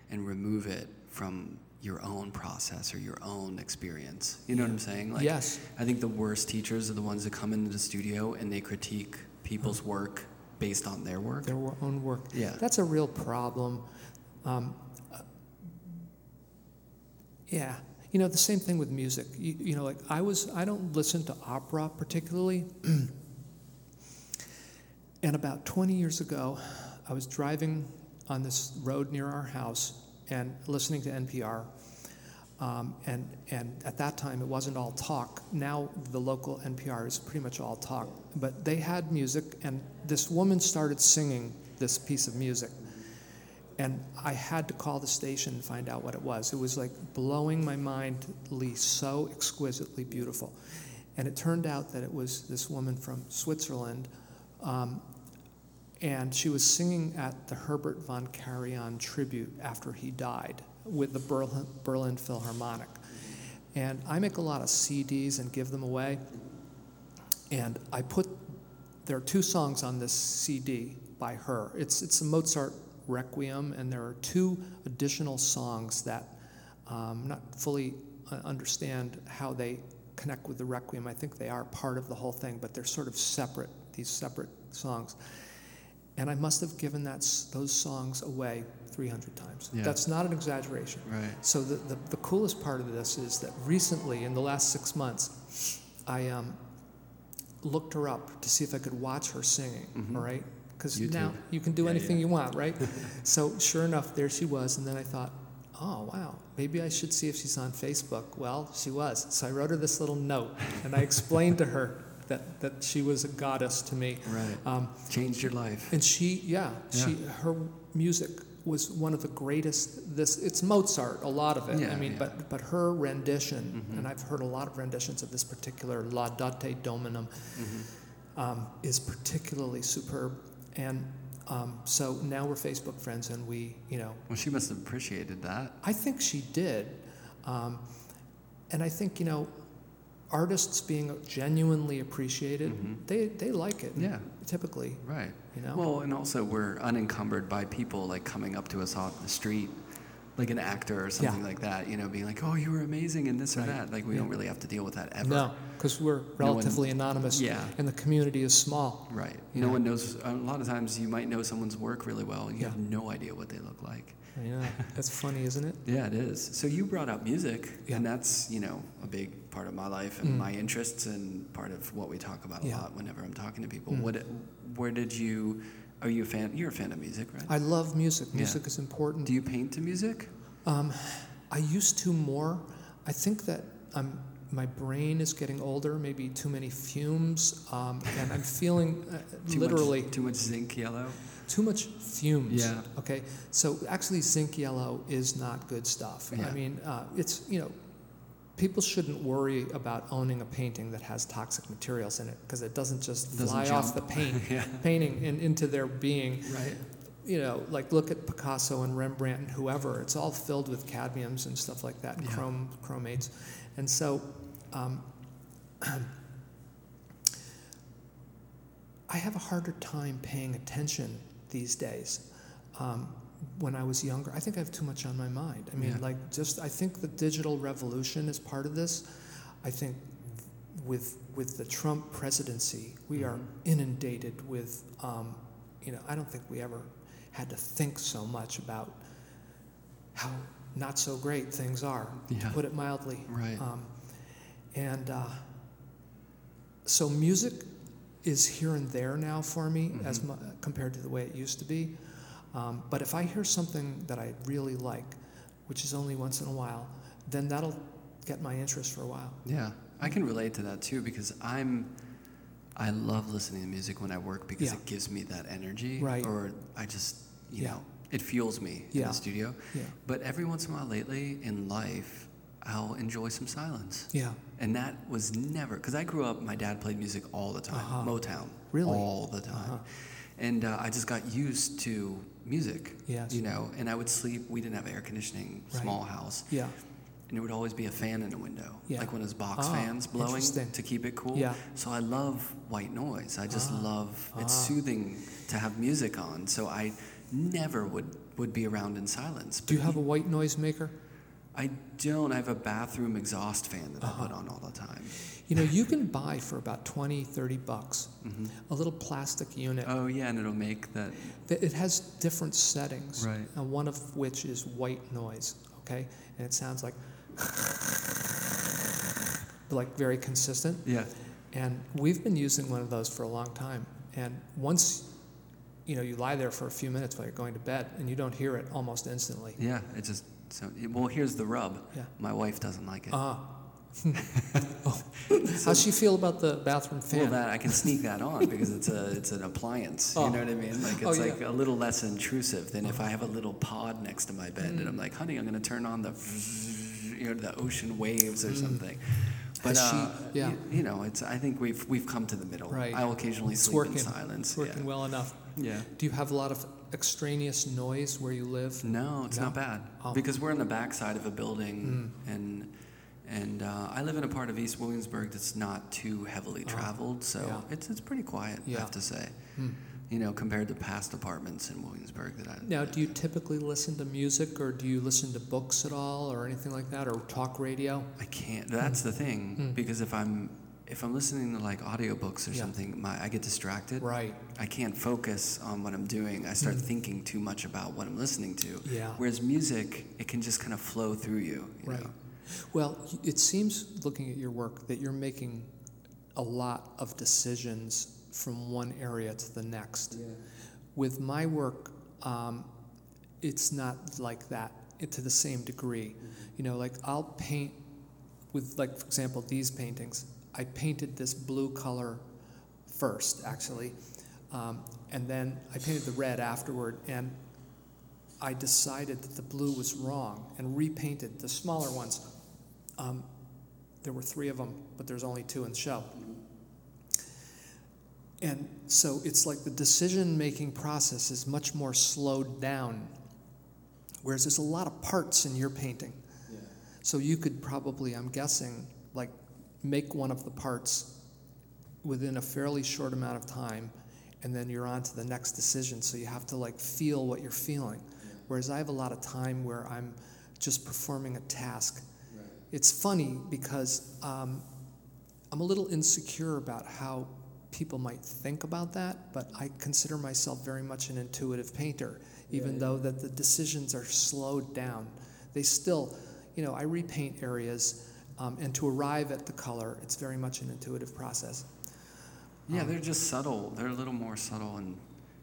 and remove it from your own process or your own experience. You know what I'm saying? Like, yes. I think the worst teachers are the ones that come into the studio and they critique people's mm-hmm. work based on their work. Their own work. Yeah. That's a real problem. Um, uh, yeah. You know, the same thing with music. You, you know, like I was, I don't listen to opera particularly. and about 20 years ago, I was driving on this road near our house and listening to NPR. Um, and, and at that time, it wasn't all talk. Now, the local NPR is pretty much all talk. But they had music, and this woman started singing this piece of music. And I had to call the station and find out what it was. It was like blowing my mind, so exquisitely beautiful. And it turned out that it was this woman from Switzerland um, and she was singing at the Herbert von Karajan tribute after he died with the Berlin, Berlin Philharmonic. And I make a lot of CDs and give them away. And I put, there are two songs on this CD by her. It's, it's a Mozart Requiem, and there are two additional songs that um, not fully uh, understand how they connect with the Requiem. I think they are part of the whole thing, but they're sort of separate, these separate songs. And I must have given that, those songs away 300 times. Yeah. That's not an exaggeration. Right. So the, the, the, coolest part of this is that recently, in the last six months, I um, looked her up to see if I could watch her singing, mm-hmm. all right? Because now you can do yeah, anything yeah. you want, right? so sure enough, there she was. And then I thought, oh, wow, maybe I should see if she's on Facebook. Well, she was. So I wrote her this little note and I explained to her that, that she was a goddess to me. Right. Um, Changed your life. And she, yeah, yeah, she her music was one of the greatest. This it's Mozart, a lot of it. Yeah, I mean, yeah. but but her rendition, mm-hmm. and I've heard a lot of renditions of this particular Laudate Dominum, mm-hmm. um, is particularly superb. And um, so now we're Facebook friends, and we, you know. Well, she must have appreciated that. I think she did, um, and I think you know artists being genuinely appreciated, Mhm. they they like it. Yeah. Typically, Right. you know. Well, and also we're unencumbered by people like coming up to us off the street, like an actor or something Yeah. like that. You know, being like, "Oh, you were amazing," and this or that. Like we Yeah. don't really have to deal with that ever. no, because we're relatively anonymous, Yeah. and the community is small. Right. No one knows. A lot of times, you might know someone's work really well, and you Yeah. have no idea what they look like. Yeah, that's funny, isn't it? Yeah, it is. So you brought up music, Yeah. and that's you know a big part of my life and Mm. my interests, and part of what we talk about a Yeah. lot whenever I'm talking to people. Mm. What, where did you? Are you a fan? You're a fan of music, right? I love music. Yeah. Music is important. Do you paint to music? Um, I used to more. I think that I'm, my brain is getting older, maybe too many fumes, um, and I'm feeling uh, Too literally much, too much zinc yellow. Too much fumes. Yeah. Okay. So actually, zinc yellow is not good stuff. Yeah. I mean, uh, it's you know, people shouldn't worry about owning a painting that has toxic materials in it because it doesn't just Doesn't fly off the paint yeah. painting and into their being. Right. You know, like look at Picasso and Rembrandt and whoever. It's all filled with cadmiums and stuff like that, Yeah. chrome chromates, and so. Um, I have a harder time paying attention these days. Um, when I was younger, I think I have too much on my mind. I mean, Yeah. like, just I think the digital revolution is part of this. I think with with the Trump presidency, we are Mhm. inundated with, um, you know, I don't think we ever had to think so much about how not so great things are, Yeah. to put it mildly. Right. Um, and uh, so music is here and there now for me as Mhm. mu- compared to the way it used to be. Um, but if I hear something that I really like, which is only once in a while, then that'll get my interest for a while. Yeah, I can relate to that too because I'm, I love listening to music when I work because Yeah. it gives me that energy. Right. Or I just, you Yeah. know, it fuels me in the studio. Yeah. But every once in a while lately in life, I'll enjoy some silence. Yeah. And that was never, because I grew up, my dad played music all the time, Uh-huh. Motown. Really? All the time. Uh-huh. And uh, I just got used to music. Yes. You know, and I would sleep, we didn't have air conditioning, Right. small house. Yeah. And there would always be a fan in the window, Yeah. like one of those box Ah, fans blowing to keep it cool. Yeah. So I love white noise. I just Ah, love it's ah. soothing to have music on. So I never would would be around in silence. Do you have a white noise maker? I don't. I have a bathroom exhaust fan that Uh-huh. I put on all the time. You know, you can buy for about 20, 30 bucks hmm a little plastic unit. Oh yeah, and it'll make that. that It has different settings, Right. and one of which is white noise, okay? And it sounds like, like very consistent. Yeah. And we've been using one of those for a long time. And once, you know, you lie there for a few minutes while you're going to bed and you don't hear it almost instantly. Yeah. It just. So well, here's the rub. Yeah. My wife doesn't like it. Ah. oh. How's she feel about the bathroom fan? Well, that I can sneak that on because it's a it's an appliance. Oh. You know what I mean? Like it's Oh, yeah. like a little less intrusive than if I have a little pod next to my bed and Mm. I'm like, honey, I'm going to turn on the you know the ocean waves or Mm. something. But Has she- uh, yeah. y- you, know, it's I think we've we've come to the middle. Right. I will occasionally It's sleep working. in silence. It's working yeah. well enough. Yeah. Do you have a lot of extraneous noise where you live? No, it's No? not bad Oh. because we're on the backside of a building and. And uh, I live in a part of East Williamsburg that's not too heavily Oh, traveled, so yeah. it's it's pretty quiet. I have to say. Hmm. you know, compared to past apartments in Williamsburg that I. Now, do you typically listen to music or do you listen to books at all or anything like that or talk radio? I can't. That's the thing Mm. because if I'm if I'm listening to like audiobooks or Yeah. something, my I get distracted. Right. I can't focus on what I'm doing. I start Mm. thinking too much about what I'm listening to. Yeah. Whereas music, it can just kind of flow through you. you Right. know? Well, it seems, looking at your work, that you're making a lot of decisions from one area to the next. Yeah. With my work, um, it's not like that it, to the same degree. You know, like I'll paint with, like, for example, these paintings. I painted this blue color first, actually, um, and then I painted the red afterward, and I decided that the blue was wrong and repainted the smaller ones. Um, there were three of them, but there's only two in the show. And so it's like the decision making process is much more slowed down, whereas there's a lot of parts in your painting. So you could probably, I'm guessing, like make one of the parts within a fairly short amount of time, and then you're on to the next decision. So you have to like feel what you're feeling. Whereas I have a lot of time where I'm just performing a task. Right. It's funny because um, I'm a little insecure about how people might think about that, but I consider myself very much an intuitive painter, even yeah, though that the decisions are slowed down. They still, you know, I repaint areas, um, and to arrive at the color, it's very much an intuitive process. Yeah, um, they're just subtle. They're a little more subtle and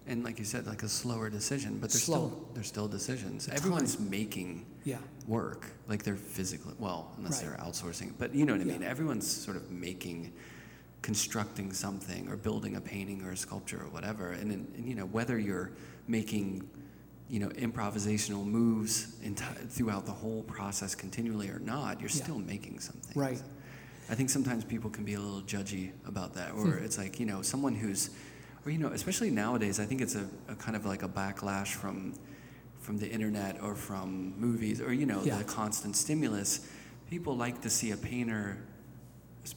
and like you said, like a slower decision, but they're Slow. still they're still decisions. Everyone's making yeah. work, like they're physically well, unless right. they're outsourcing. But you know what I mean. Everyone's sort of making, constructing something or building a painting or a sculpture or whatever. And, and you know whether you're making, you know, improvisational moves throughout the whole process continually or not, you're yeah. still making something. Right. I think sometimes people can be a little judgy about that, or hmm. it's like you know someone who's or you know, especially nowadays, I think it's a, a kind of like a backlash from from the internet or from movies or you know yeah. the constant stimulus. People like to see a painter,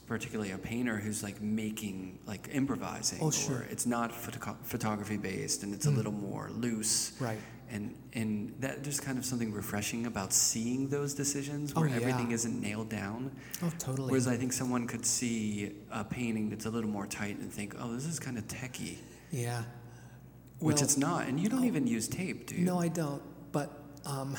particularly a painter who's like making like improvising. Oh, sure. it's not photo- photography based and it's mm. a little more loose. Right. And and that there's kind of something refreshing about seeing those decisions where oh, yeah. everything isn't nailed down. Oh, totally. Whereas I think someone could see a painting that's a little more tight and think, oh, this is kind of techie. Yeah. Which well, it's not, and you don't oh, even use tape, do you? No, I don't. But um,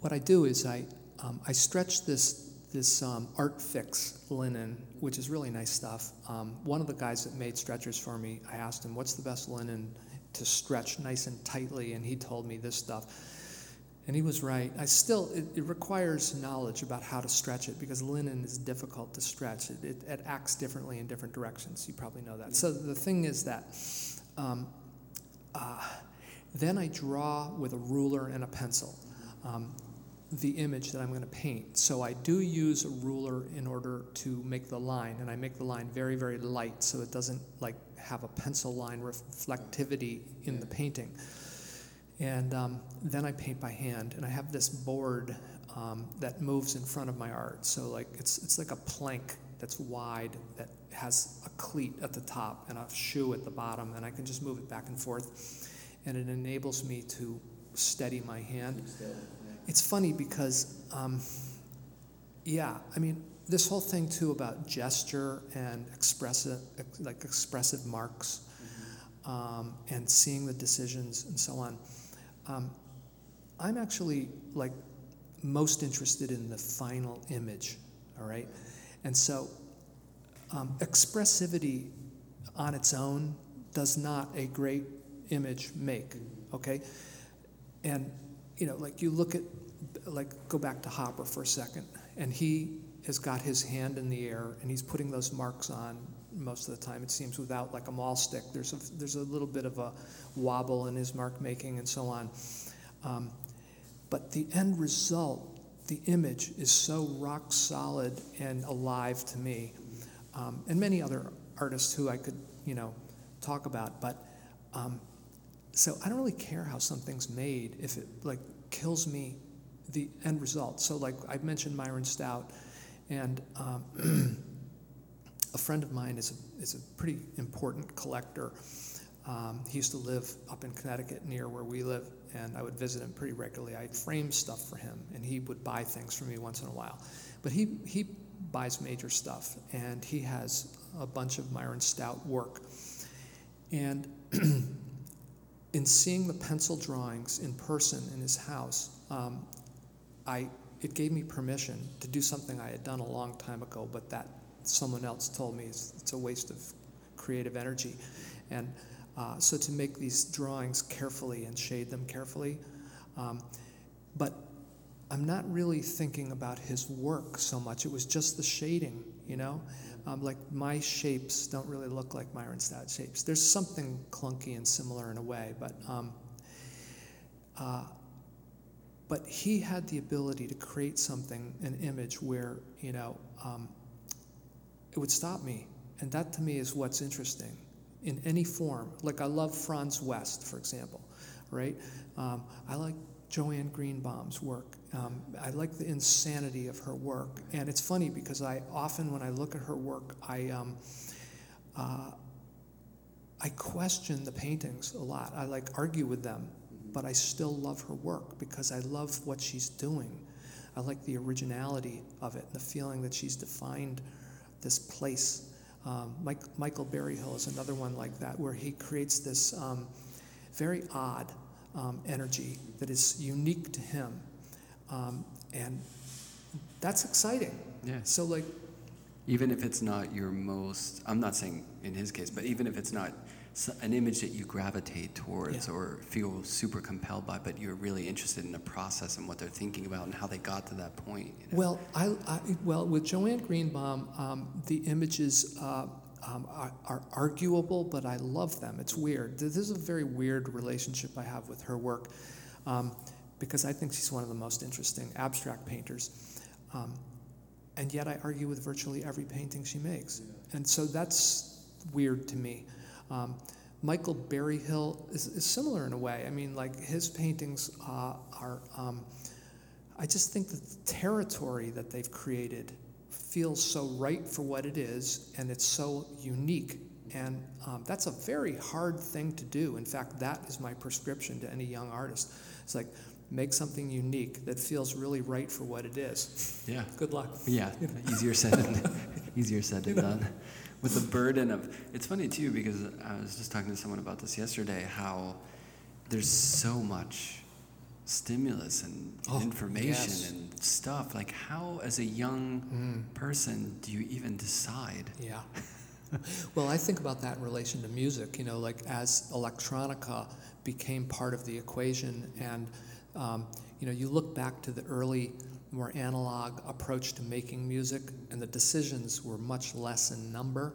what I do is I um, I stretch this this um, Artfix linen, which is really nice stuff. Um, one of the guys that made stretchers for me, I asked him, "What's the best linen to stretch nice and tightly?" And he told me this stuff. And he was right. I still, it, it requires knowledge about how to stretch it because linen is difficult to stretch. It, it, it acts differently in different directions. You probably know that. So the thing is that um, uh, then I draw with a ruler and a pencil. Um, the image that I'm going to paint. So I do use a ruler in order to make the line, and I make the line very, very light so it doesn't like have a pencil line reflectivity in the painting. And um, then I paint by hand, and I have this board um, that moves in front of my art. So like it's it's like a plank that's wide that has a cleat at the top and a shoe at the bottom, and I can just move it back and forth, and it enables me to steady my hand. It's funny because, um, yeah, I mean, this whole thing too about gesture and expressive, like expressive marks, mm-hmm. um, and seeing the decisions and so on. Um, I'm actually like most interested in the final image, all right? And so um, expressivity on its own does not a great image make, okay? And, you know, like you look at, like, go back to Hopper for a second, and he has got his hand in the air and he's putting those marks on most of the time, it seems, without like a maul stick. There's a, there's a little bit of a wobble in his mark making and so on. Um, but the end result, the image, is so rock solid and alive to me, um, and many other artists who I could, you know, talk about. But um, so I don't really care how something's made if it like kills me, the end result. So like I mentioned Myron Stout, and um, a friend of mine is a, is a pretty important collector. Um, he used to live up in Connecticut near where we live, and I would visit him pretty regularly. I'd frame stuff for him, and he would buy things for me once in a while. But he, he buys major stuff, and he has a bunch of Myron Stout work. And in seeing the pencil drawings in person in his house, um, I, it gave me permission to do something I had done a long time ago, but that someone else told me it's, it's a waste of creative energy. And uh, so to make these drawings carefully and shade them carefully. Um, but I'm not really thinking about his work so much. It was just the shading, you know? Um, like my shapes don't really look like Myron Stout shapes. There's something clunky and similar in a way, but um, uh, but he had the ability to create something, an image where you know um, it would stop me. And that to me is what's interesting in any form. Like I love Franz West, for example, right? Um, I like Joanne Greenbaum's work. Um, I like the insanity of her work. And it's funny because I often, when I look at her work, I, um, uh, I question the paintings a lot. I like argue with them, but I still love her work because I love what she's doing. I like the originality of it, and the feeling that she's defined this place. Um, Mike, Michael Berryhill is another one like that, where he creates this um, very odd um, energy that is unique to him. Um, and that's exciting. Yeah. So, like, even if it's not your most, I'm not saying in his case, but even if it's not an image that you gravitate towards Yeah. or feel super compelled by, but you're really interested in the process and what they're thinking about and how they got to that point. you know? Well, I, I well with Joanne Greenbaum, um, the images uh, um, are, are arguable, but I love them. It's weird. This is a very weird relationship I have with her work, um, because I think she's one of the most interesting abstract painters, um, and yet I argue with virtually every painting she makes, and so that's weird to me. Um, Michael Berryhill is, is similar in a way. I mean, like his paintings uh, are. Um, I just think that the territory that they've created feels so right for what it is, and it's so unique. And um, that's a very hard thing to do. In fact, that is my prescription to any young artist. It's like make something unique that feels really right for what it is. yeah. Good luck. Yeah, easier said than easier said than done. With the burden of it's funny too because I was just talking to someone about this yesterday. How there's so much stimulus and Oh, information yes. and stuff. Like how, as a young Mm. person, do you even decide? Yeah. well, I think about that in relation to music. You know, like as electronica became part of the equation, and um, you know, you look back to the early, more analog approach to making music, and the decisions were much less in number,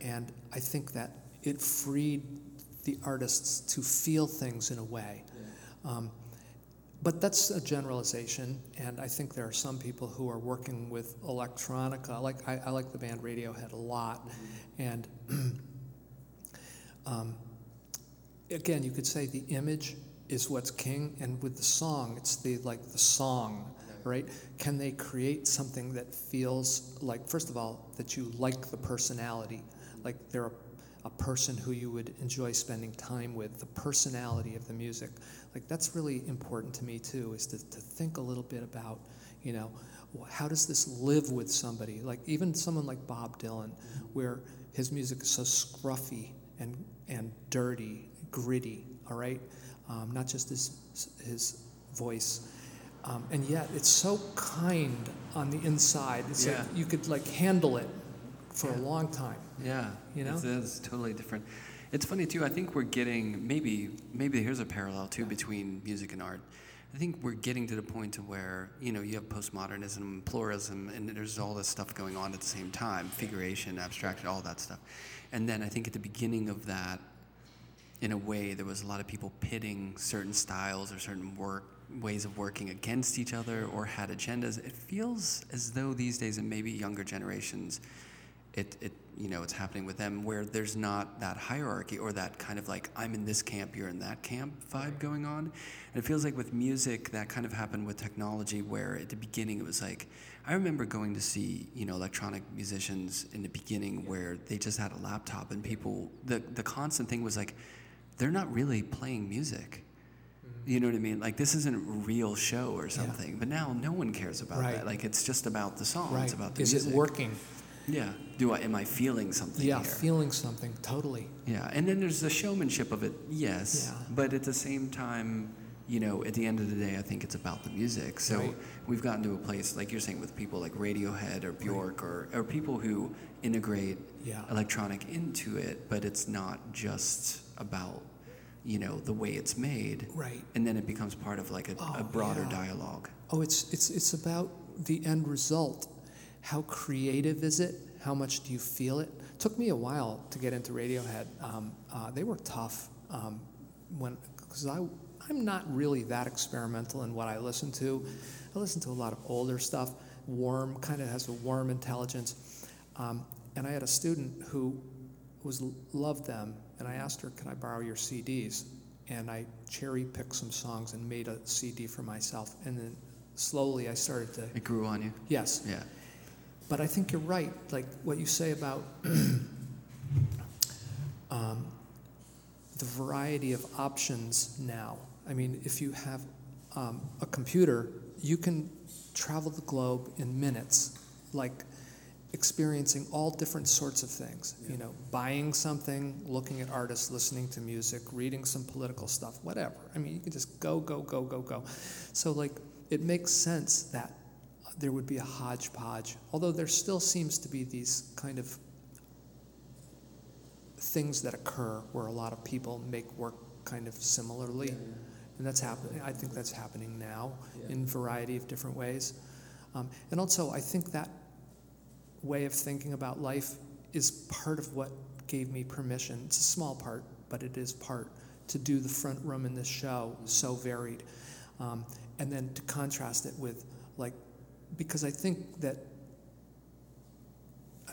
and I think that it freed the artists to feel things in a way. Um, but that's a generalization, and I think there are some people who are working with electronica. Like I, I like the band Radiohead a lot, and um, again, you could say the image is what's king, and with the song, it's the like the song, right? Can they create something that feels like, first of all, that you like the personality, like they're a, a person who you would enjoy spending time with, the personality of the music. Like that's really important to me too, is to, to think a little bit about, you know, how does this live with somebody? Like even someone like Bob Dylan, where his music is so scruffy and and dirty, gritty. All right, um, not just his his voice. Um, and yet, it's so kind on the inside. It's Yeah. like you could like handle it for a long time. Yeah, You know? it's, it's totally different. It's funny too. I think we're getting maybe maybe here's a parallel too between music and art. I think we're getting to the point to where you know you have postmodernism, and pluralism, and there's all this stuff going on at the same time, figuration, abstraction, all that stuff. And then I think at the beginning of that, in a way, there was a lot of people pitting certain styles or certain work ways of working against each other or had agendas. It feels as though these days, and maybe younger generations, it, it you know it's happening with them where there's not that hierarchy or that kind of like I'm in this camp, you're in that camp vibe going on. And it feels like with music that kind of happened with technology where at the beginning it was like I remember going to see you know electronic musicians in the beginning where they just had a laptop and people the the constant thing was like they're not really playing music. Mm-hmm. You know what I mean? Like this isn't a real show or something. But now no one cares about Right. that. Like it's just about the song. Right? It's about the Is music. it working? Yeah. Do I am I feeling something Yeah, here? feeling something totally. yeah. And then there's the showmanship of it, yes. Yeah. But at the same time, you know, at the end of the day, I think it's about the music. So Right. we've gotten to a place, like you're saying, with people like Radiohead or Bjork or, or people who integrate Yeah. electronic into it, but it's not just about, you know, the way it's made. Right. And then it becomes part of like a, a Oh, broader yeah. dialogue. Oh, it's it's it's about the end result. How creative is it? How much do you feel it? Took me a while to get into Radiohead. Um, uh, they were tough um, when because I I'm not really that experimental in what I listen to. I listen to a lot of older stuff. Warm, kind of has a warm intelligence. Um, and I had a student who was loved them, and I asked her, "Can I borrow your CDs?" and I cherry picked some songs and made a CD for myself. And then slowly I started to. It grew on you. Yes. Yeah. But I think you're right. Like what you say about um, the variety of options now. I mean, if you have um, a computer, you can travel the globe in minutes, like experiencing all different sorts of things. You know, buying something, looking at artists, listening to music, reading some political stuff, whatever. I mean, you can just go, go, go, go, go. So, like, it makes sense that there would be a hodgepodge, although there still seems to be these kind of things that occur where a lot of people make work kind of similarly. And that's happening. I think that's happening now in a variety of different ways. Um, and also, I think that way of thinking about life is part of what gave me permission. It's a small part, but it is part to do the front room in this show so varied. Um, and then to contrast it with, like, because I think that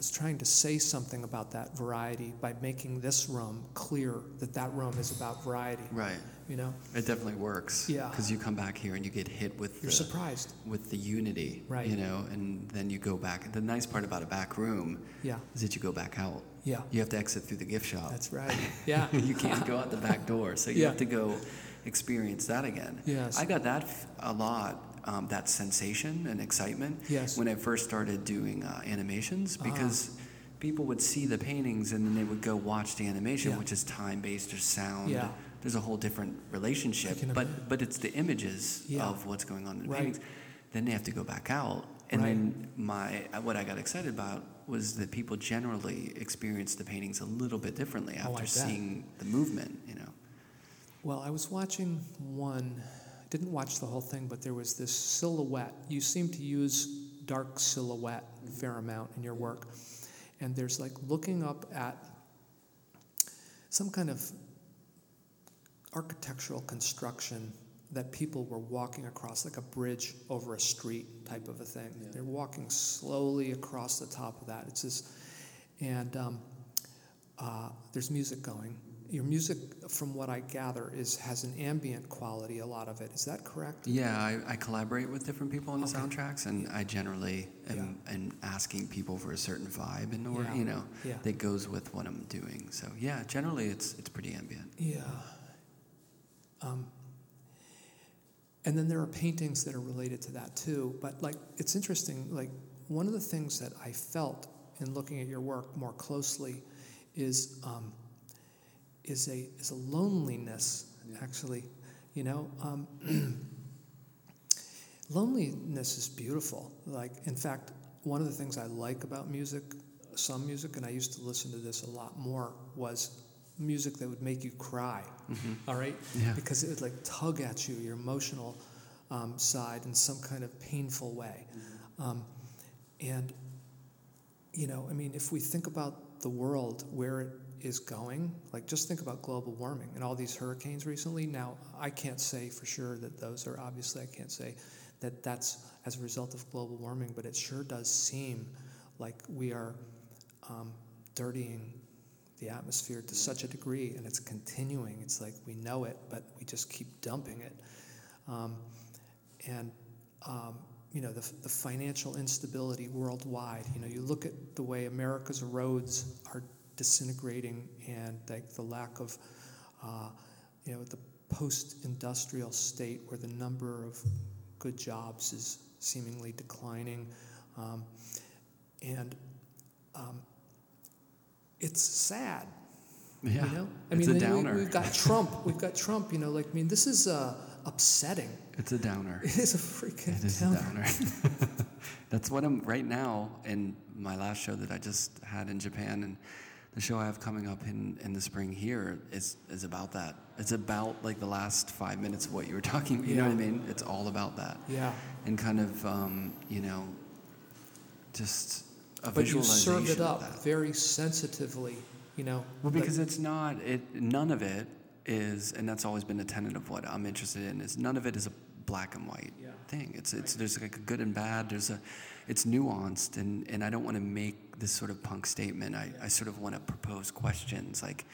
I was trying to say something about that variety by making this room clear that that room is about variety. Right. You know, It definitely works. Yeah. Because you come back here and you get hit with you're the, surprised. with the unity. Right. You know, and then you go back. The nice part about a back room Yeah, is that you go back out. yeah, You have to exit through the gift shop. that's right. Yeah, you can't go out the back door, so you Yeah. have to go experience that again. Yes. I got that a lot, um, that sensation and excitement Yes. when I first started doing uh, animations Uh-huh. because people would see the paintings and then they would go watch the animation, Yeah. which is time based or sound. Yeah. There's a whole different relationship, but but it's the images Yeah. of what's going on in the Right. paintings. Then they have to go back out, and Right. then my what I got excited about was that people generally experience the paintings a little bit differently Oh, after bet. seeing the movement. You know. Well, I was watching one, didn't watch the whole thing, but there was this silhouette. You seem to use dark silhouette a fair amount in your work. And there's like looking up at some kind of architectural construction that people were walking across, like a bridge over a street type of a thing. They're walking slowly across the top of that. It's just, and um, uh, there's music going. Your music, from what I gather, is has an ambient quality. A lot of it is that correct? Yeah, I, I collaborate with different people on the Okay. soundtracks, and I generally am, am asking people for a certain vibe, and or Yeah. you know Yeah. that goes with what I'm doing. So yeah, generally it's it's pretty ambient. Yeah. Um, and then there are paintings that are related to that too. But like, it's interesting. Like, one of the things that I felt in looking at your work more closely is um, is a is a loneliness. Actually, you know, um, loneliness is beautiful. Like, in fact, one of the things I like about music, some music, and I used to listen to this a lot more, was music that would make you cry. All right, Yeah. because it would like tug at you, your emotional um, side, in some kind of painful way. Um, and you know, I mean, if we think about the world where it is going, like just think about global warming and all these hurricanes recently. Now, I can't say for sure that those are obviously, I can't say that that's as a result of global warming, but it sure does seem like we are um, dirtying the atmosphere to such a degree, and it's continuing. It's like we know it, but we just keep dumping it. Um, and um, you know the, the financial instability worldwide. You know, you look at the way America's roads are disintegrating, and like the lack of, uh, you know, the post-industrial state where the number of good jobs is seemingly declining, um, and um, it's sad. Yeah, You know, I it's mean, we- we've got Trump. We've got Trump. You know, like I mean, this is uh, upsetting. It's a downer. It is a freaking It is downer. a downer. That's what I'm right now in my last show that I just had in Japan and the show I have coming up in, in the spring here is is about that. It's about like the last five minutes of what you were talking about. You know what I mean? It's all about that. Yeah, And kind of um, you know just a but you visualization serve it up very sensitively. You know, Well, because it's not it. None of it is, and that's always been a tenet of what I'm interested in. Is none of it is a black and white Yeah. thing. It's it's there's like a good and bad. There's a, it's nuanced, and and I don't want to make this sort of punk statement. I I sort of want to propose questions like,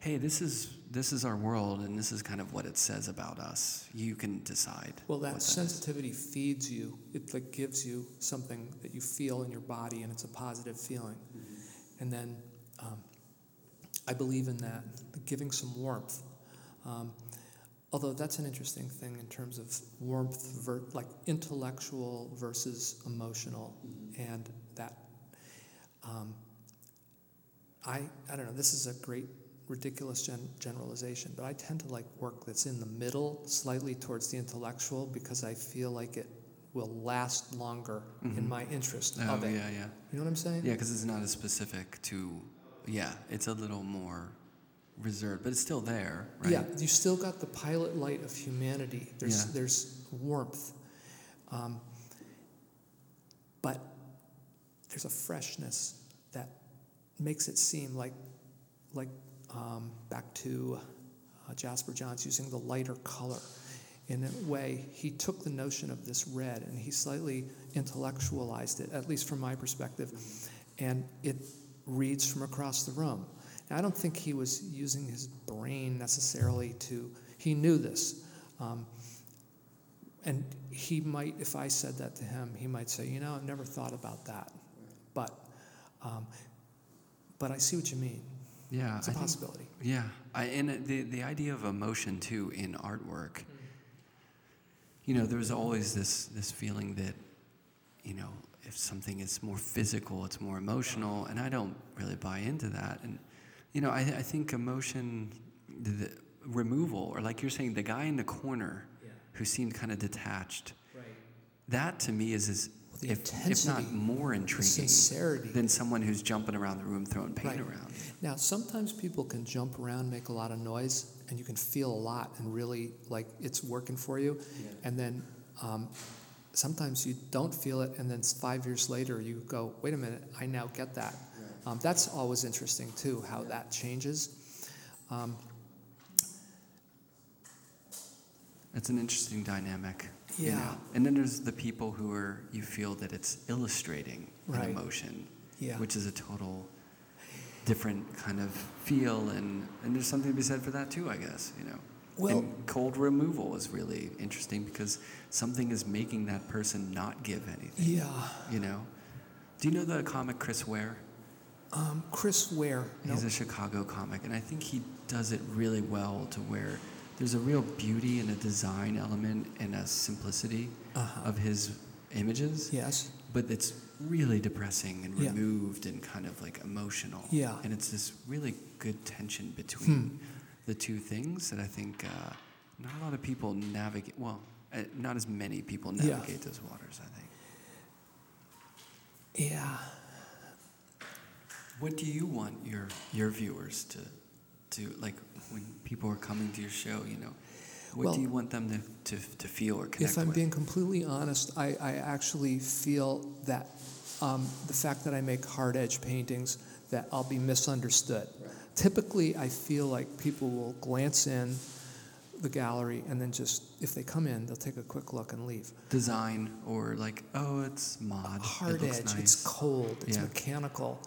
hey, this is this is our world, and this is kind of what it says about us. You can decide. Well, that, what is. sensitivity feeds you. It like gives you something that you feel in your body, and it's a positive feeling. And then um, I believe in that, giving some warmth. Um, although that's an interesting thing in terms of warmth, ver- like intellectual versus emotional, and that. Um, I I don't know. This is a great ridiculous gen- generalization, but I tend to like work that's in the middle, slightly towards the intellectual, because I feel like it will last longer in Mhm. my interest Oh of it. yeah, yeah, You know what I'm saying? yeah. Because it's not as specific to. Yeah, it's a little more reserved, but it's still there, right? Yeah, you still got the pilot light of humanity. There's Yeah. there's warmth, um, but there's a freshness that makes it seem like like um, back to uh, Jasper Johns using the lighter color. In a way, he took the notion of this red and he slightly intellectualized it, at least from my perspective, and it reads from across the room. Now, I don't think he was using his brain necessarily to, he knew this. Um, and he might, if I said that to him, he might say, you know, I've never thought about that. But, um, but I see what you mean. yeah. It's a I think- possibility. Yeah, I, and the the idea of emotion too in artwork. You know, there's always this this feeling that, you know, if something is more physical, it's more emotional, and I don't really buy into that. And you know, I I think emotion, the, the removal, or like you're saying, the guy in the corner who seemed kind of detached. Right. That to me is is the if, if not intensity, more intriguing sincerity. than someone who's jumping around the room throwing paint Right. around. Now, sometimes people can jump around, make a lot of noise, and you can feel a lot and really like it's working for you. And then um, sometimes you don't feel it, and then five years later you go, wait a minute, I now get that. Um, that's always interesting too, how that changes. Um, It's an interesting dynamic. you Yeah. know. And then there's the people who are, you feel that it's illustrating Right. an emotion, yeah. which is a total different kind of feel. And, and there's something to be said for that too, I guess, you know. Well- and cold removal is really interesting because something is making that person not give anything, yeah. you know. Do you know the comic Chris Ware? Um, Chris Ware. He's a Chicago comic, and I think he does it really well to where there's a real beauty and a design element and a simplicity uh-huh. of his images, Yes. but it's really depressing and Yeah. removed and kind of like emotional. Yeah. And it's this really good tension between Hmm. the two things that I think uh, not a lot of people navigate. Well, uh, not as many people Yeah. navigate those waters. I think. Yeah. What do you want your your viewers to to like when people are coming to your show? You know, what Well- do you want them to, to, to feel or connect with? If I'm with? being completely honest, I, I actually feel that um, the fact that I make hard edge paintings, that I'll be misunderstood. Typically, I feel like people will glance in the gallery and then just, if they come in, they'll take a quick look and leave. Design or like, oh, it's mod. hard it edge, nice. it's cold, it's Yeah. mechanical.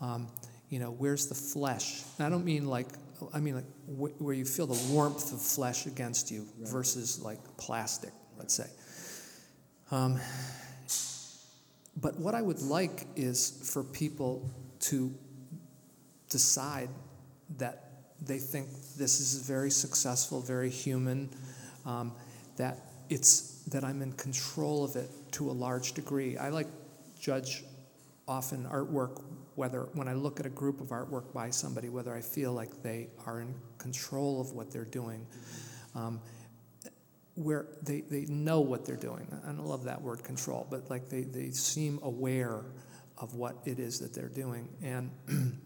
Um, you know, where's the flesh? And I don't mean like, I mean like wh- where you feel the warmth of flesh against you versus like plastic, let's say. Um, but what I would like is for people to decide that they think this is very successful, very human, um, that it's that I'm in control of it to a large degree. I like judge often artwork whether when I look at a group of artwork by somebody whether I feel like they are in control of what they're doing. Um, where they, they know what they're doing. I don't love that word control, but like they, they seem aware of what it is that they're doing. And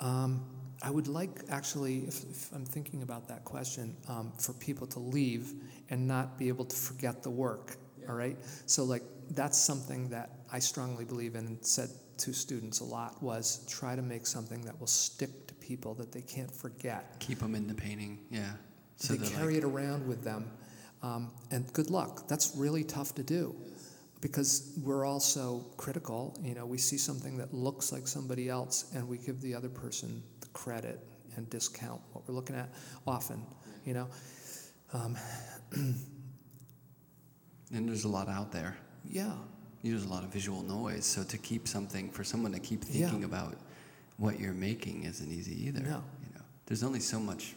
um, I would like, actually, if, if I'm thinking about that question, um, for people to leave and not be able to forget the work. All right? So, like, that's something that I strongly believe in and said to students a lot was try to make something that will stick to people that they can't forget Keep them in the painting. Yeah. they they're carry like, it around with them. Um, and good luck. That's really tough to do because we're also critical. You know, we see something that looks like somebody else and we give the other person the credit and discount what we're looking at often, you know. Um, and there's a lot out there. yeah, There's a lot of visual noise. So to keep something for someone to keep Yeah. thinking about what you're making isn't easy either. No. You know, there's only so much.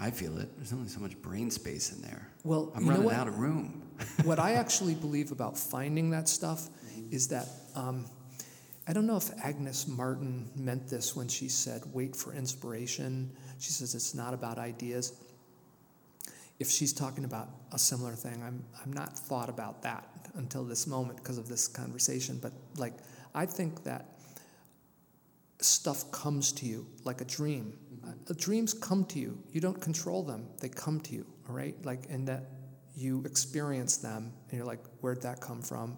I feel it. There's only so much brain space in there. Well, I'm you running out of room. what I actually believe about finding that stuff is that um, I don't know if Agnes Martin meant this when she said, wait for inspiration. She says it's not about ideas. If she's talking about a similar thing, I'm, I'm not thought about that until this moment because of this conversation. But like, I think that stuff comes to you like a dream. Uh, dreams come to you. You don't control them. They come to you, all right? Like, and that you experience them and you're like, where'd that come from?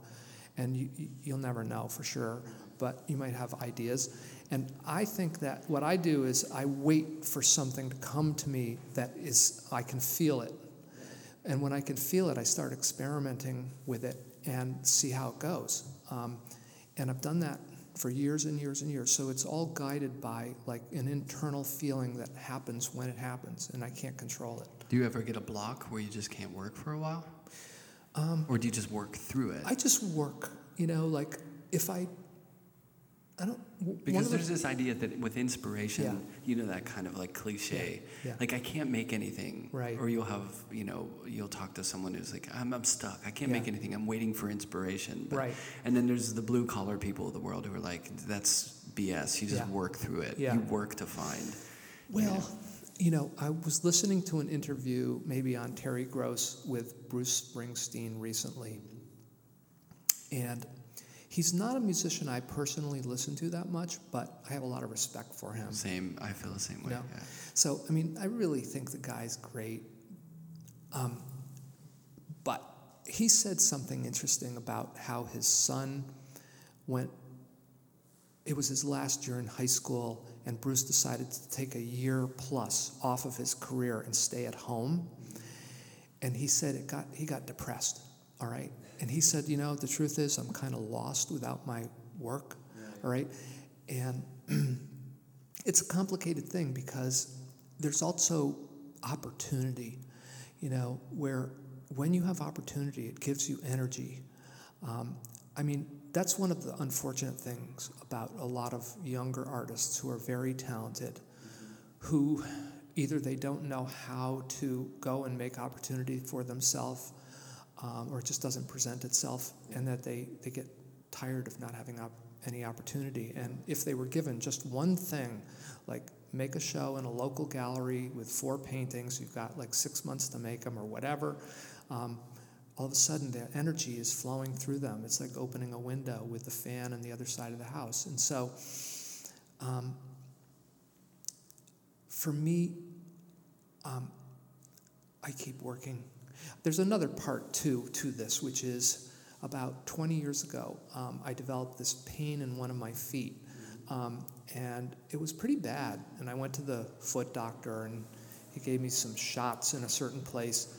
And you- you'll never know for sure, but you might have ideas. And I think that what I do is I wait for something to come to me that is, I can feel it. And when I can feel it, I start experimenting with it and see how it goes. Um, and I've done that for years and years and years. So it's all guided by like an internal feeling that happens when it happens, and I can't control it. Do you ever get a block where you just can't work for a while? or do you just work through it? Um, I just work, you know, like if I, I don't. Because of the- there's this idea that with inspiration, Yeah. you know, that kind of like cliche, Yeah. like I can't make anything. Right. Or you'll have, you know, you'll talk to someone who's like, I'm, I'm stuck. I can't Yeah. make anything. I'm waiting for inspiration. But- Right. And then there's the blue collar people of the world who are like, that's BS. You just Yeah. work through it. Yeah. You work to find. Well, you know, I was listening to an interview maybe on Terry Gross with Bruce Springsteen recently. And he's not a musician I personally listen to that much, but I have a lot of respect for him. Same. I feel the same way. No. Yeah. So, I mean, I really think the guy's great. Um, but he said something interesting about how his son went, it was his last year in high school, and Bruce decided to take a year plus off of his career and stay at home. And he said it got, he got depressed, all right? And he said, you know, the truth is, I'm kind of lost without my work, all right? And it's a complicated thing because there's also opportunity, you know, where when you have opportunity, it gives you energy. Um, I mean, that's one of the unfortunate things about a lot of younger artists who are very talented, who either they don't know how to go and make opportunity for themselves, um, or it just doesn't present itself, and that they, they get tired of not having op- any opportunity. And if they were given just one thing, like make a show in a local gallery with four paintings, you've got like six months to make them or whatever, um, all of a sudden the energy is flowing through them. It's like opening a window with the fan on the other side of the house. And so, um, for me, um, I keep working. There's another part too to this, which is about 20 years ago, um, I developed this pain in one of my feet, um, and it was pretty bad. And I went to the foot doctor, and he gave me some shots in a certain place,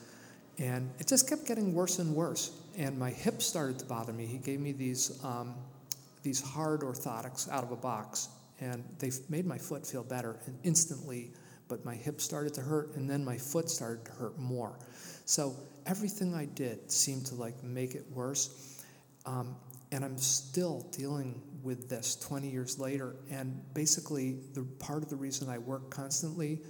and it just kept getting worse and worse. And my hip started to bother me. He gave me these um, these hard orthotics out of a box, and they made my foot feel better and instantly. But my hip started to hurt, and then my foot started to hurt more. So everything I did seemed to like make it worse. Um, and I'm still dealing with this 20 years later. And basically, the part of the reason I work constantly,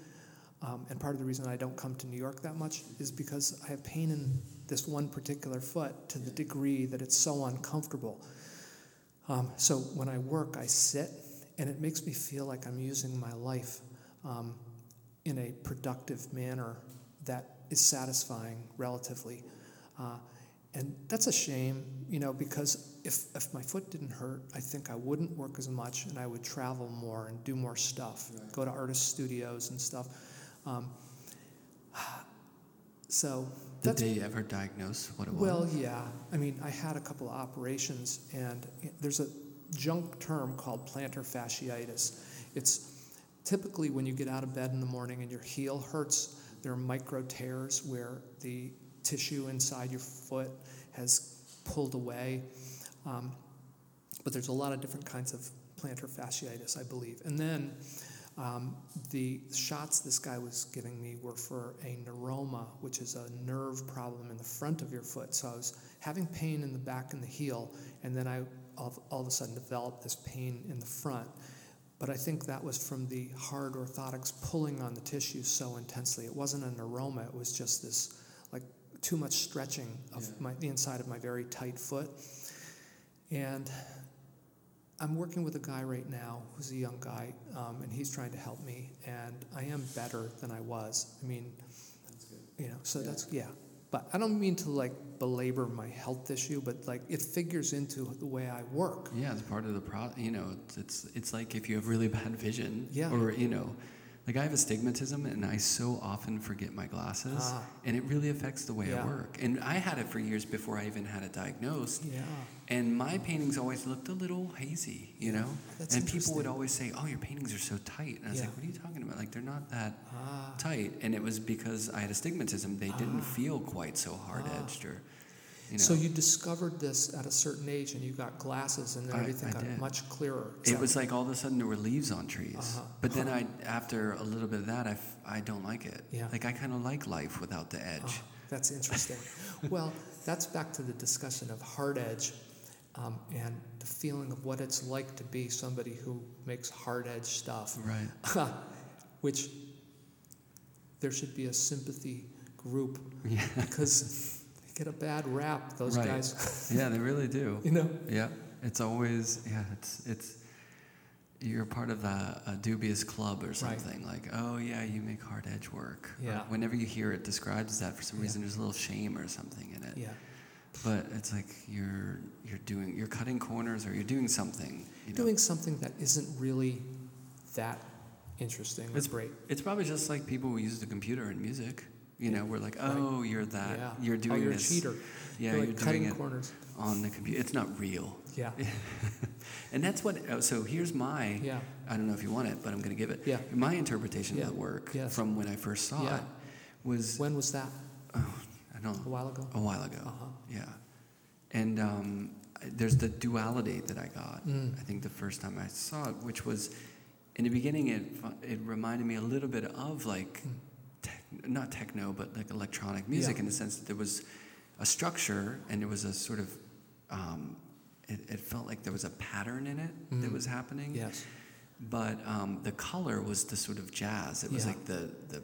um, and part of the reason I don't come to New York that much, is because I have pain in this one particular foot to the degree that it's so uncomfortable. Um, so when I work, I sit, and it makes me feel like I'm using my life um, in a productive manner that is satisfying relatively. Uh, and that's a shame, you know, because if, if my foot didn't hurt, I think I wouldn't work as much and I would travel more and do more stuff, go to artist studios and stuff. Um, so Did they ever diagnose what it was? well, yeah. I mean, I had a couple of operations, and there's a junk term called plantar fasciitis. It's typically when you get out of bed in the morning and your heel hurts, there are micro tears where the tissue inside your foot has pulled away. Um, but there's a lot of different kinds of plantar fasciitis, I believe. And then Um, the shots this guy was giving me were for a neuroma, which is a nerve problem in the front of your foot. So I was having pain in the back and the heel, and then I all, all of a sudden developed this pain in the front. But I think that was from the hard orthotics pulling on the tissue so intensely. It wasn't a neuroma, it was just this like too much stretching of Yeah. my, the inside of my very tight foot. And I'm working with a guy right now who's a young guy, um, and he's trying to help me. And I am better than I was. I mean, That's good. you know, so Yeah. that's yeah. But I don't mean to like belabor my health issue, but like it figures into the way I work. Yeah, it's part of the pro. You know, it's, it's it's like if you have really bad vision, Yeah. or you know, like I have astigmatism, and I so often forget my glasses, Ah. and it really affects the way Yeah. I work. And I had it for years before I even had it diagnosed. Yeah. And my paintings always looked a little hazy, you know. That's and people would always say, "Oh, your paintings are so tight," and I was Yeah. like, "What are you talking about? Like they're not that Ah. tight." And it was because I had astigmatism; they didn't feel quite so hard edged, or you know. So you discovered this at a certain age, and you got glasses, and then everything I got did. much clearer. Is It was like all of a sudden there were leaves on trees. Uh-huh. But then I, after a little bit of that, I, f- I don't like it. Yeah. Like I kind of like life without the edge. Oh, that's interesting. well, that's back to the discussion of hard edge um, and the feeling of what it's like to be somebody who makes hard edge stuff. Right. Which there should be a sympathy group Yeah. because get a bad rap, those Right. guys. yeah, they really do. you know? Yeah. It's always yeah. It's it's you're part of a, a dubious club or something. Like oh yeah, you make hard edge work. Or Yeah. whenever you hear it described as that, for some Yeah. reason, there's a little shame or something in it. Yeah. But it's like you're you're doing you're cutting corners or you're doing something. You know? Doing something that isn't really that interesting It's great. It's probably just like people who use the computer in music. You know, we're like, oh, you're that. yeah. You're doing oh, you're this. a cheater. Yeah, you're you're, cutting doing it corners. on the computer. It's not real. Yeah. And that's what. oh, So here's my. Yeah. I don't know if you want it, but I'm going to give it. Yeah. My interpretation Yeah. of the work Yes. from when I first saw Yeah. it was. When was that? Oh, I don't know. A while ago? A while ago. Uh-huh. Yeah. And um, there's the duality that I got. Mm. I think the first time I saw it, which was in the beginning, it it reminded me a little bit of like, Mm. Not techno, but like electronic music Yeah. in the sense that there was a structure and there was a sort of, um, it, it felt like there was a pattern in it that Mm. was happening. Yes. But um, the color was the sort of jazz. It was Yeah. like the, the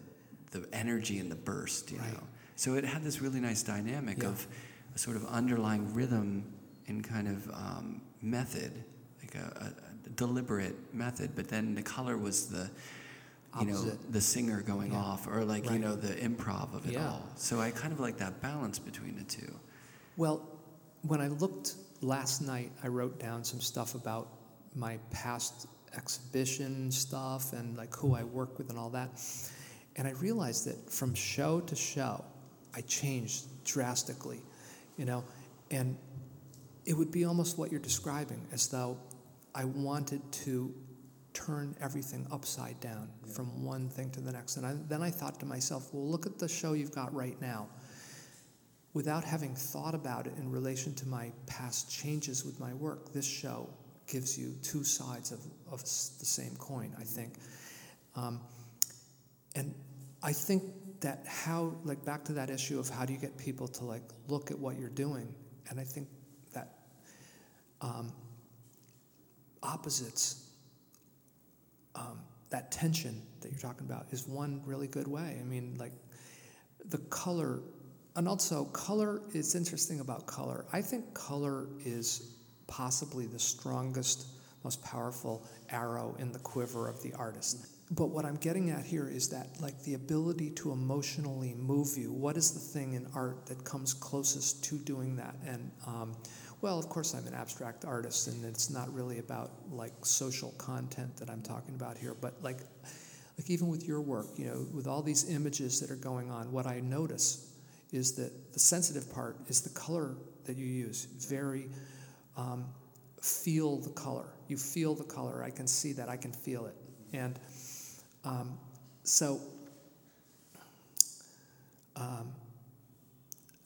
the energy and the burst, you Right. know. So it had this really nice dynamic Yeah. of a sort of underlying rhythm and kind of um, method, like a, a, a deliberate method. But then the color was the, you know, the singer going Yeah. off, or like you know the improv of it Yeah. all. So I kind of like that balance between the two. Well, when I looked last night, I wrote down some stuff about my past exhibition stuff and like who I work with and all that. And I realized that from show to show, I changed drastically, you know, and it would be almost what you're describing, as though I wanted to turn everything upside down from one thing to the next. And I, then I thought to myself, well, look at the show you've got right now without having thought about it in relation to my past changes with my work, this show gives you two sides of, of the same coin, I think. Um, and I think that how, like, back to that issue of how do you get people to, like, look at what you're doing, and I think that um, opposites, um, that tension that you're talking about, is one really good way. I mean, like, the color and also color is interesting about color. I think color is possibly the strongest most powerful arrow in the quiver of the artist. But what i'm getting at here is that like the ability to emotionally move you what is the thing in art that comes closest to doing that? And um, well of course i'm an abstract artist and it's not really about like social content that i'm talking about here but like like even with your work, you know, with all these images that are going on, what I notice is that the sensitive part is the color that you use. Very um, feel the color. You feel the color. I can see that. I can feel it. And um, so um,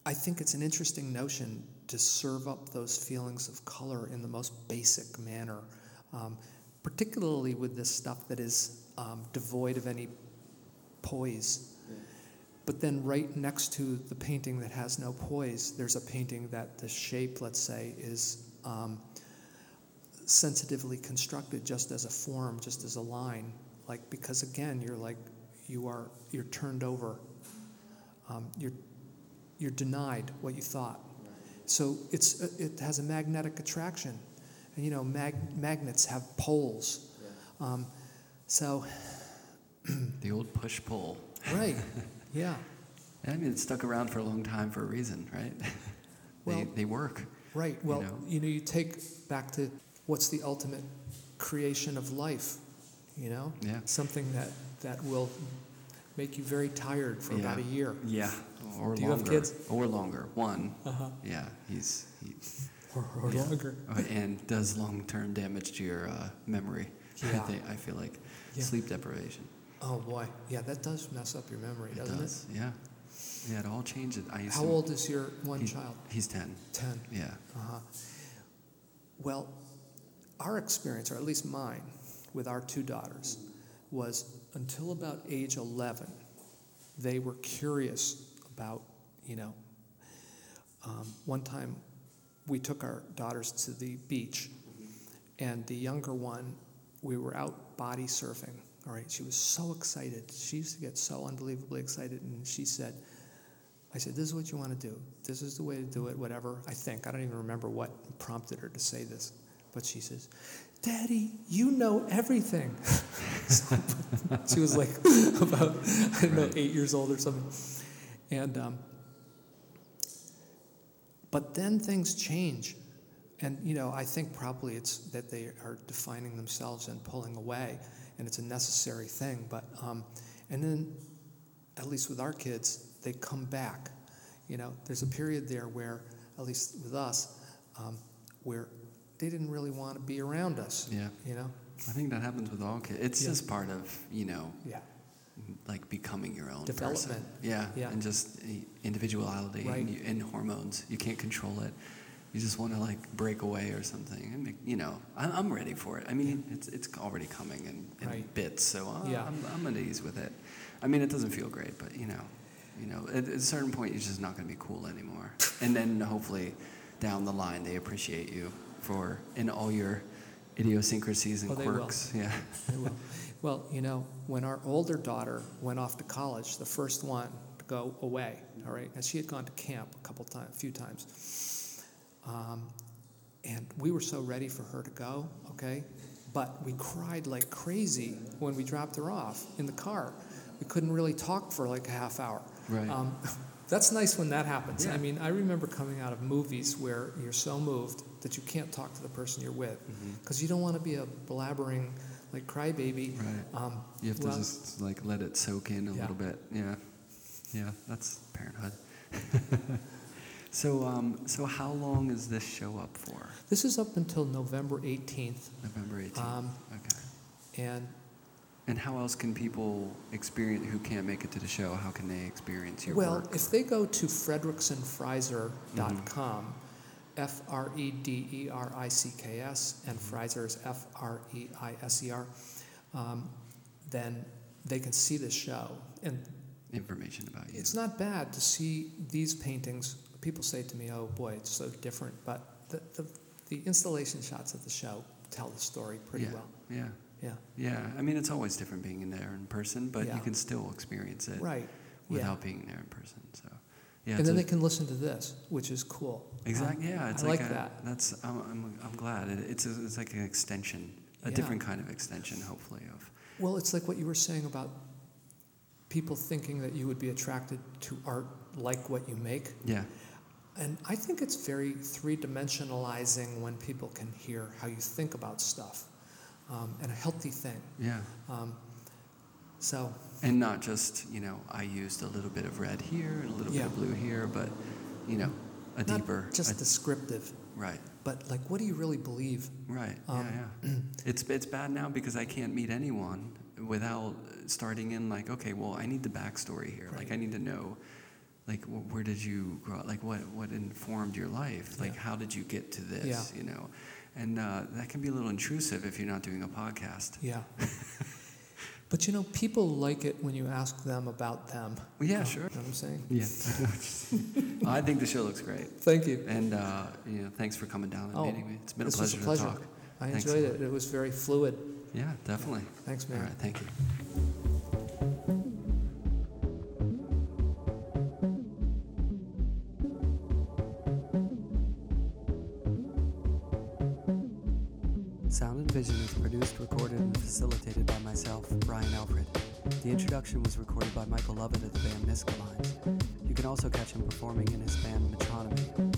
I think it's an interesting notion to serve up those feelings of color in the most basic manner. Um, particularly with this stuff that is um, devoid of any poise. But then, right next to the painting that has no poise, there's a painting that the shape, let's say, is um, sensitively constructed just as a form, just as a line. Like, because again, you're like, you are, you're turned over. Um, you're, you're denied what you thought. So it's, it has a magnetic attraction. And you know, mag- magnets have poles. Um, so. the old push pull. Right. Yeah. I mean, it's stuck around for a long time for a reason, right? they, Well- they work. Right. Well, know? you know, you take back to what's the ultimate creation of life, you know? Yeah. Something that, that will make you very tired for about a year. Yeah. Or Do you have kids? Or longer. One. Uh-huh. Yeah. He's he, Or, or Yeah. longer. uh, and does long-term damage to your uh, memory. I Yeah. think I feel like Yeah. sleep deprivation. Oh boy. Yeah, that does mess up your memory, It doesn't does. Yeah. Yeah. It all changes. I How old is your one he- child? He's ten. Ten. Yeah. Uh-huh. Well, our experience, or at least mine, with our two daughters, was until about age 11, they were curious about, you know, um, one time we took our daughters to the beach, and the younger one, we were out body surfing. All right, she was so excited. She used to get so unbelievably excited, and she said, I said, This is what you want to do. This is the way to do it, whatever. I think. I don't even remember what prompted her to say this. But she says, Daddy, you know everything. so, she was like about, I don't know, eight years old or something. And, um, but then things change. And, you know, I think probably it's that they are defining themselves and pulling away, and it's a necessary thing. But, um, and then, at least with our kids, they come back. You know, there's a period there where, at least with us, um, where they didn't really want to be around us. Yeah. You know? I think that happens with all kids. It's Yeah. just part of you know Yeah. like becoming your own Development. person. Yeah, Yeah. and just individuality Right. and, you, and hormones. You can't control it. You just want to like break away or something. And you know, I, I'm ready for it. I mean, it's it's already coming in, in Right. bits, so uh, Yeah. I'm, I'm at ease with it. I mean, it doesn't feel great, but you know, you know, at, at a certain point, you're just not going to be cool anymore. and then hopefully, down the line, they appreciate you for in all your idiosyncrasies and Oh, they will. quirks. Yeah. They will. Well, you know, when our older daughter went off to college, the first one to go away, all right, and she had gone to camp a couple times, a few times, um, and we were so ready for her to go, okay, but we cried like crazy when we dropped her off in the car. We couldn't really talk for like a half hour. Right. Um, that's nice when that happens. Yeah. I mean, I remember coming out of movies where you're so moved that you can't talk to the person you're with because you don't want to be a blabbering like crybaby. Right. Um, You have to well, just like let it soak in a Yeah. little bit. Yeah, yeah, that's parenthood. so, um, so how long is this show up for? This is up until November 18th, November eighteenth. um, okay. and And how else can people experience who can't make it to the show? How can they experience your well, work? Well, if they go to fredericksonfreiser.com, F R E D E R I C K S, and Freiser is F R E I S E R, um, then they can see the show. And Information about you. It's not bad to see these paintings. People say to me, "Oh boy, it's so different," but the the, the installation shots of the show tell the story pretty yeah, well. Yeah, Yeah, yeah. I mean, it's always different being in there in person, but Yeah. you can still experience it right. without yeah. being there in person. So, yeah. and then a- they can listen to this, which is cool. Exactly. Yeah, it's I like, like a, that. That's I'm, I'm, I'm glad it, it's a, it's like an extension, a Yeah. different kind of extension, hopefully of Well, it's like what you were saying about people thinking that you would be attracted to art like what you make. yeah, And I think it's very three dimensionalizing when people can hear how you think about stuff um, and a healthy thing. yeah, Um, so, and not just you know I used a little bit of red here and a little Yeah. bit of blue here, but you know a not deeper just a- descriptive, right. but like, what do you really believe? Right. Um, yeah, yeah. it's it's bad now because I can't meet anyone without starting in like, okay, well, I need the backstory here. Like, I need to know, like, where did you grow up? Like, what what informed your life? Like, Yeah. how did you get to this? Yeah. You know, and uh, that can be a little intrusive if you're not doing a podcast. Yeah. but you know, people like it when you ask them about them. Well, yeah, sure. You know what I'm saying? Yeah. I think the show looks great. Thank you. And uh, you know, thanks for coming down and Oh, meeting me. It's been a pleasure, a pleasure. to talk. I Thanks. enjoyed it. It was very fluid. Yeah, definitely. Thanks, man. All right, thank you. Sound and Vision is produced, recorded, and facilitated by myself, Brian Alfred. The introduction was recorded by Michael Lovett of the band NZCA Lines. You can also catch him performing in his band Metronomy.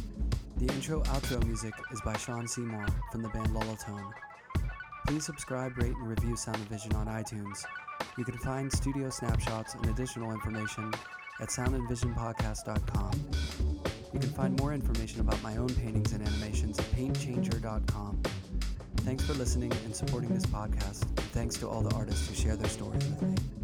The intro outro music is by Shawn Seymour from the band Lullatone. Please subscribe, rate, and review Sound and Vision on iTunes. You can find studio snapshots and additional information at soundandvisionpodcast.com. You can find more information about my own paintings and animations at paintchanger.com. Thanks for listening and supporting this podcast, and thanks to all the artists who share their stories with me.